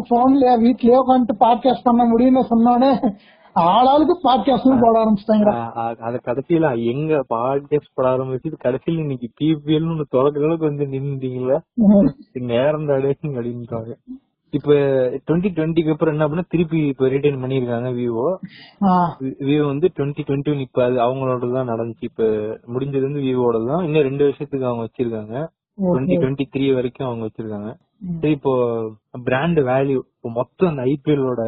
போன்லயா வீட்லயே உட்காந்துட்டு பாட்காஸ்ட் பண்ண முடியும்னு சொன்னோடனே ஆளாளுக்கு பாட்காஸ்டும் போட ஆரம்பிச்சிட்டாங்கடா. ஆ, ஆ, அத கடைசியில எங்க பாட்காஸ்ட் போட ஆரம்பிச்சு கடைசியில இன்னைக்கு பிபிஎல் ஒண்ணு அளவுக்கு வந்து நின்னுட்டீங்களா நேரம் தாடே அப்படின்றாங்க இப்ப டுவெண்ட்டி டுவெண்ட்டிக்கு அப்புறம் என்ன பண்ண திருப்பி இப்ப ரிட்டைன் பண்ணிருக்காங்க விவோ விவோ வந்து டுவெண்ட்டி டுவெண்ட்டி ஒன் இப்ப அது அவங்களோட தான் நடந்துச்சு. இப்ப முடிஞ்சது வந்து விவோட தான். இன்னும் ரெண்டு வருஷத்துக்கு அவங்க வச்சிருக்காங்க. டுவெண்ட்டி டுவெண்ட்டி த்ரீ வரைக்கும் அவங்க வச்சிருக்காங்க. சரி இப்போ பிராண்ட் வேல்யூ இப்போ மொத்தம் அந்த ஐபிஎல்லோட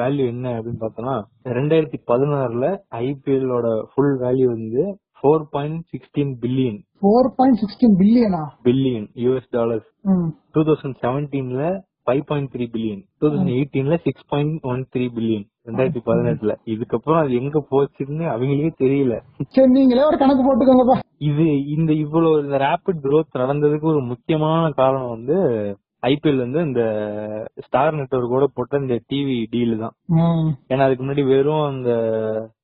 வேல்யூ என்ன அப்படின்னு பார்த்தோம்னா ரெண்டாயிரத்தி பதினாறுல ஐபிஎல்லோட ஃபுல் வேல்யூ வந்து four point sixteen billion 4.16 பில்லியனா billion US dollars. Two thousand செவன்டீன்ல five point three billion two thousand எயிட்டீன்ல six point one three billion ரெண்டாயிரத்தி பதினெட்டுல. இதுக்கப்புறம் அது எங்க போச்சுன்னு அவங்களுக்கே தெரியல. சரி நீங்களே ஒரு கணக்கு போட்டுக்கோங்கப்பா. இது இந்த இவ்வளவு இந்த ரேபிட் growth நடந்ததுக்கு ஒரு முக்கியமான காரணம் வந்து ஐபிஎல் வந்து இந்த ஸ்டார் நெட்வொர்க்கோட போட்ட இந்த டிவி டீல் தான். ஏன்னா அதுக்கு முன்னாடி வெறும் அந்த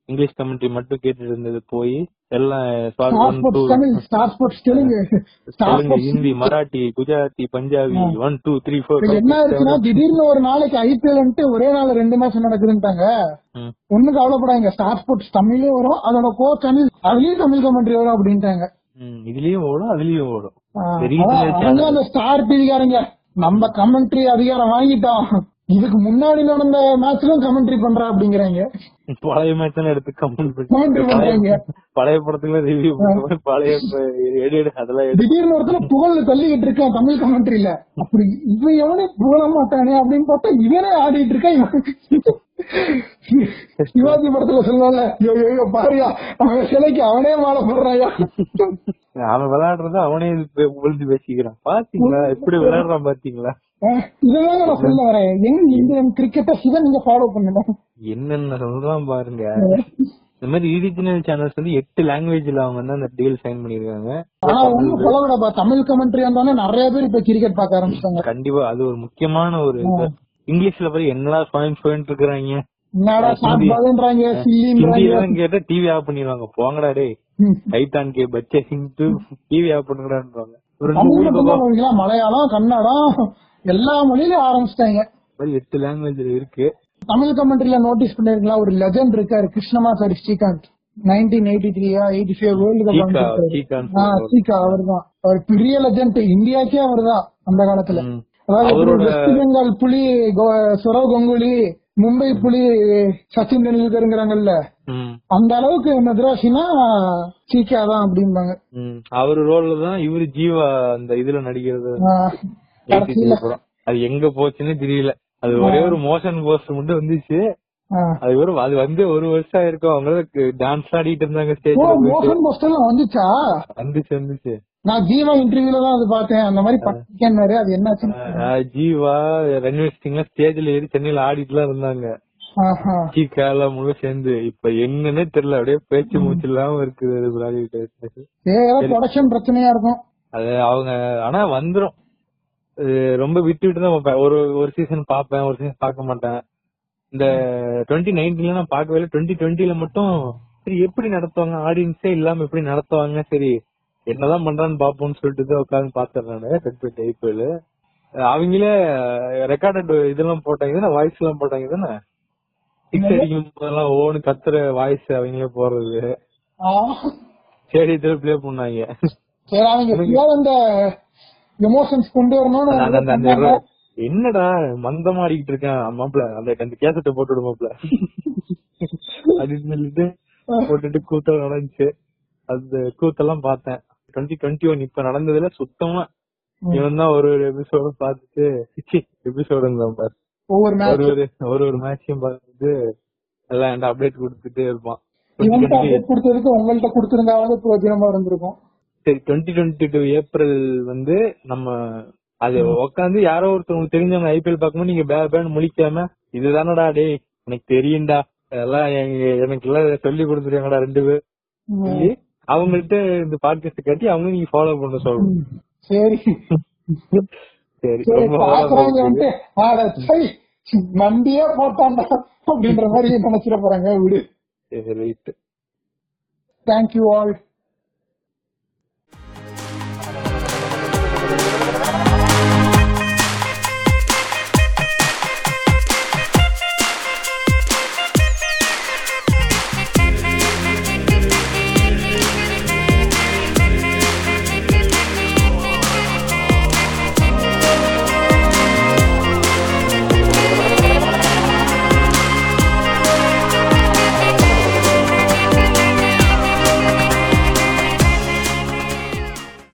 இங்கிலீஷ் கமெண்ட்ரி மட்டும் கேட்டுட்டு இருந்தது போய் எல்லாம் Telugu. Hindi Marathi Gujarati Punjabi one two three four இப்ப என்ன ஆயிடுச்சுன்னா திடீர்னு ஒரு நாளைக்கு ஐபிஎல் ஒரே நாள் ரெண்டு மேட்ச் நடக்குதுன்ட்டாங்க. ஒண்ணு கவலைப்படாங்க ஸ்டார் ஸ்போர்ட்ஸ் தமிழ்லயும் வரும் அதோட கோ தமிழ் அதுலயும் தமிழ் கமெண்ட்ரி வரும் அப்படின்ட்டாங்க. இதுலயும் ஓடும் அதுலயும் ஓடும். அந்த ஸ்டார் டிவிக்காரங்க நம்ம கமெண்ட்ரி அதிகாரம் வாங்கிட்டோம். இதுக்கு முன்னாடி நடந்த மேட்ச்லயும் கமெண்ட்ரி பண்றா அப்படிங்கிறாங்க. பழைய மேட்ச் எடுத்து கமெண்ட் பண்றாங்க. பழைய படத்துல ரிவ்யூ பழைய அதெல்லாம் திடீர்னு ஒருத்தர் புகழ் தள்ளிக்கிட்டு இருக்கான் தமிழ் கமெண்ட்ரியில அப்படி இவன் எவனே புகழ மாட்டானே அப்படின்னு பார்த்தா இவனே ஆடிட்டு இருக்கான். சிவாஜி படத்துல சொல்லுவாங்க ஐயோ பாரியா அவன் சிலைக்கு அவனே மாலை போடுறாயா? அவன் விளையாடுறத அவனே இது உழுந்து பேசிக்கிறான். பாத்தீங்களா? எப்படி விளையாடுறான் பாத்தீங்களா? இதுதாங்க நான் சொல்ல வரேன். எங்க இந்தியன் கிரிக்கெட்ட சிவன் நீங்க ஃபாலோ பண்ணுங்க என்னென்ன சொல்றான் பாருங்க. இந்த மாதிரி ரீஜனல் சேனல்ஸ் வந்து எட்டு லாங்குவேஜ்ல அவங்க வந்து அந்த டீல் சைன் பண்ணிருக்காங்க ஆனா ஒண்ணும் சொல்ல விடப்பா தமிழ் கமெண்ட்ரி வந்தோடனே நிறைய பேர் இப்ப கிரிக்கெட் பார்க்க ஆரம்பிச்சிட்டாங்க. கண்டிப்பா அது ஒரு முக்கியமான ஒரு இது. இங்கிலீஷ்ல போய் என்னடா பாயிண்ட் பாயிண்ட் இருக்கிறாங்க? கேட்டா டிவி ஆஃப் பண்ணிடுவாங்க. போங்கடா டேய். டைட்டான் கே பச்சே டிவி ஆஃப் பண்ணுங்கடான்றாங்க. மலையாளம் கன்னடம் எல்லா மொழியிலும் ஆரம்பிச்சிட்டாங்க. எட்டு லாங்குவேஜ்ல இருக்கு. தமிழ் கமெண்ட்ரியில நோட்டீஸ் பண்ணிருக்கலாம் ஒரு லெஜண்ட் இருக்காரு கிருஷ்ணமாசாரி ஸ்ரீகாந்த். நைன்டீன் எயிட்டி த்ரீயா எயிட்டி ஃபைவ் வேர்ல்டு கப் ஆ, சீகா அவர்தான். அவர் பெரிய லெஜண்ட் இந்தியாக்கே அவர்தான் அந்த காலத்துல. அதாவது அவரோட- வெஸ்ட் பெங்கால் புலி சௌரவ் கங்குலி மும்பை புலி சச்சின் டெண்டுல்கருங்கிறாங்கல்ல. அந்த அளவுக்கு மெத்ராசினா சீக்கா தான் அப்படிம்பாங்க. அவரு ரோல்ல தான் இவரு ஜீவா அந்த இதுல நடிக்கிறது. கடைசியில. படம் அது எங்க போச்சுன்னு தெரியல. அது ஒரே ஒரு மோஷன் போஸ்டர் மட்டும் வந்துச்சு. அது ஒரு அது வந்து ஒரு வருஷம் ஆயிருக்கும். அவங்க டான்ஸ் ஆடிட்டு இருந்தாங்க ஸ்டேஜ்ல மோசன் போஸ்டர்லாம் வந்துச்சா? வந்துச்சு வந்துச்சு. நான் ஜீவா இன்டர்வியூல தான் அது பார்த்தேன். அந்த மாதிரி பண்ணிருக்கேன்னாரு அது என்னாச்சுன்னு ஆஹ் ஜீவா ரன்வீர் சிங்லாம் ஸ்டேஜ்ல ஏறி சென்னையில ஆடிட்டு எல்லாம் இருந்தாங்க. ஆஹா. சீக்கா முழு சேர்ந்து. இப்ப என்னன்னே தெரியல. அப்படியே பேச்சு மூச்சு இல்லாம இருக்குது. ப்ராஜெக்ட் ப்ரொடக்ஷன் பிரச்சனையா இருக்கும். அது அவங்க ஆனா வந்துரும். ரொம்ப விட்டு விட்டு தான் பார்ப்பேன். ஒரு ஒரு சீசன் பார்ப்பேன் ஒரு சீசன் பார்க்க மாட்டேன். இந்த டுவெண்ட்டி நைன்டீன்ல நான் பார்க்கவே இல்லை. டுவெண்ட்டி டுவெண்ட்டில மட்டும் சரி எப்படி நடத்துவாங்க? ஆடியன்ஸே இல்லாம எப்படி நடத்துவாங்க? சரி என்னதான் பண்றான்னு பாப்போம்னு சொல்லிட்டு உட்காந்து பார்த்தேன் நானு. டுவெண்ட்டி ஐபிஎல் அவங்களே ரெக்கார்டட் இதெல்லாம் போட்டாங்க. தானே வாய்ஸ் எல்லாம் போட்டாங்க. தானே சிக்ஸ் அடிக்கும் போதெல்லாம் ஓன்னு கத்துற வாய்ஸ் அவங்களே போடுறது. ஆ. ஸ்டேடியத்துல ப்ளே பண்ணாங்க சரி அவங்க அந்த எமோஷன்ஸ் கொண்டு வரணும்னு. என்னடா? மந்தமா ஆடிக்கிட்டு இருக்கேன். மாப்பிள அந்த அந்த கேசட்டை போட்டு விடு மாப்பிள அப்படின்னு சொல்லிட்டு போட்டுட்டு கூட்டம் நடந்துச்சு. அந்த கூத்தெல்லாம் பார்த்தேன். டுவெண்ட்டி டுவெண்ட்டி ஒன் இப்ப நடந்ததுல சுத்தமா இவன் தான் ஒரு ஒரு எபிசோட பார்த்துட்டு எபிசோடு பாரு. ஒவ்வொரு ஒரு ஒரு ஒரு மேட்சையும் பார்த்துட்டு எல்லாம் என்கிட்ட அப்டேட் கொடுத்துட்டே இருப்பான். உங்கள்ட்ட கொடுத்திருந்தாவது பிரயோஜனமா இருந்திருக்கும். டுவெண்ட்டி டுவெண்ட்டி டூ ஏப்ரல் வந்து நம்ம அது உட்காந்து யாரோ ஒருத்தவங்க தெரிஞ்சவங்க ஐபிஎல் பார்க்கும்போது நீங்க பே பேன்னு முழிக்காம இதுதானடா டேய் எனக்கு தெரியும்டா. அதெல்லாம் எனக்கு எல்லாம் சொல்லி கொடுத்துருக்காங்கடா ரெண்டு பேர். அவங்கள்ட்ட இந்த பாட்காஸ்ட் கட்டி அவங்க நீங்க ஃபாலோ பண்ண சொல்லணும். சரி. சரி நம்பியே போட்டான்டா அப்படின்ற மாதிரி நினைச்சிட போறாங்க விடு. Right thank you all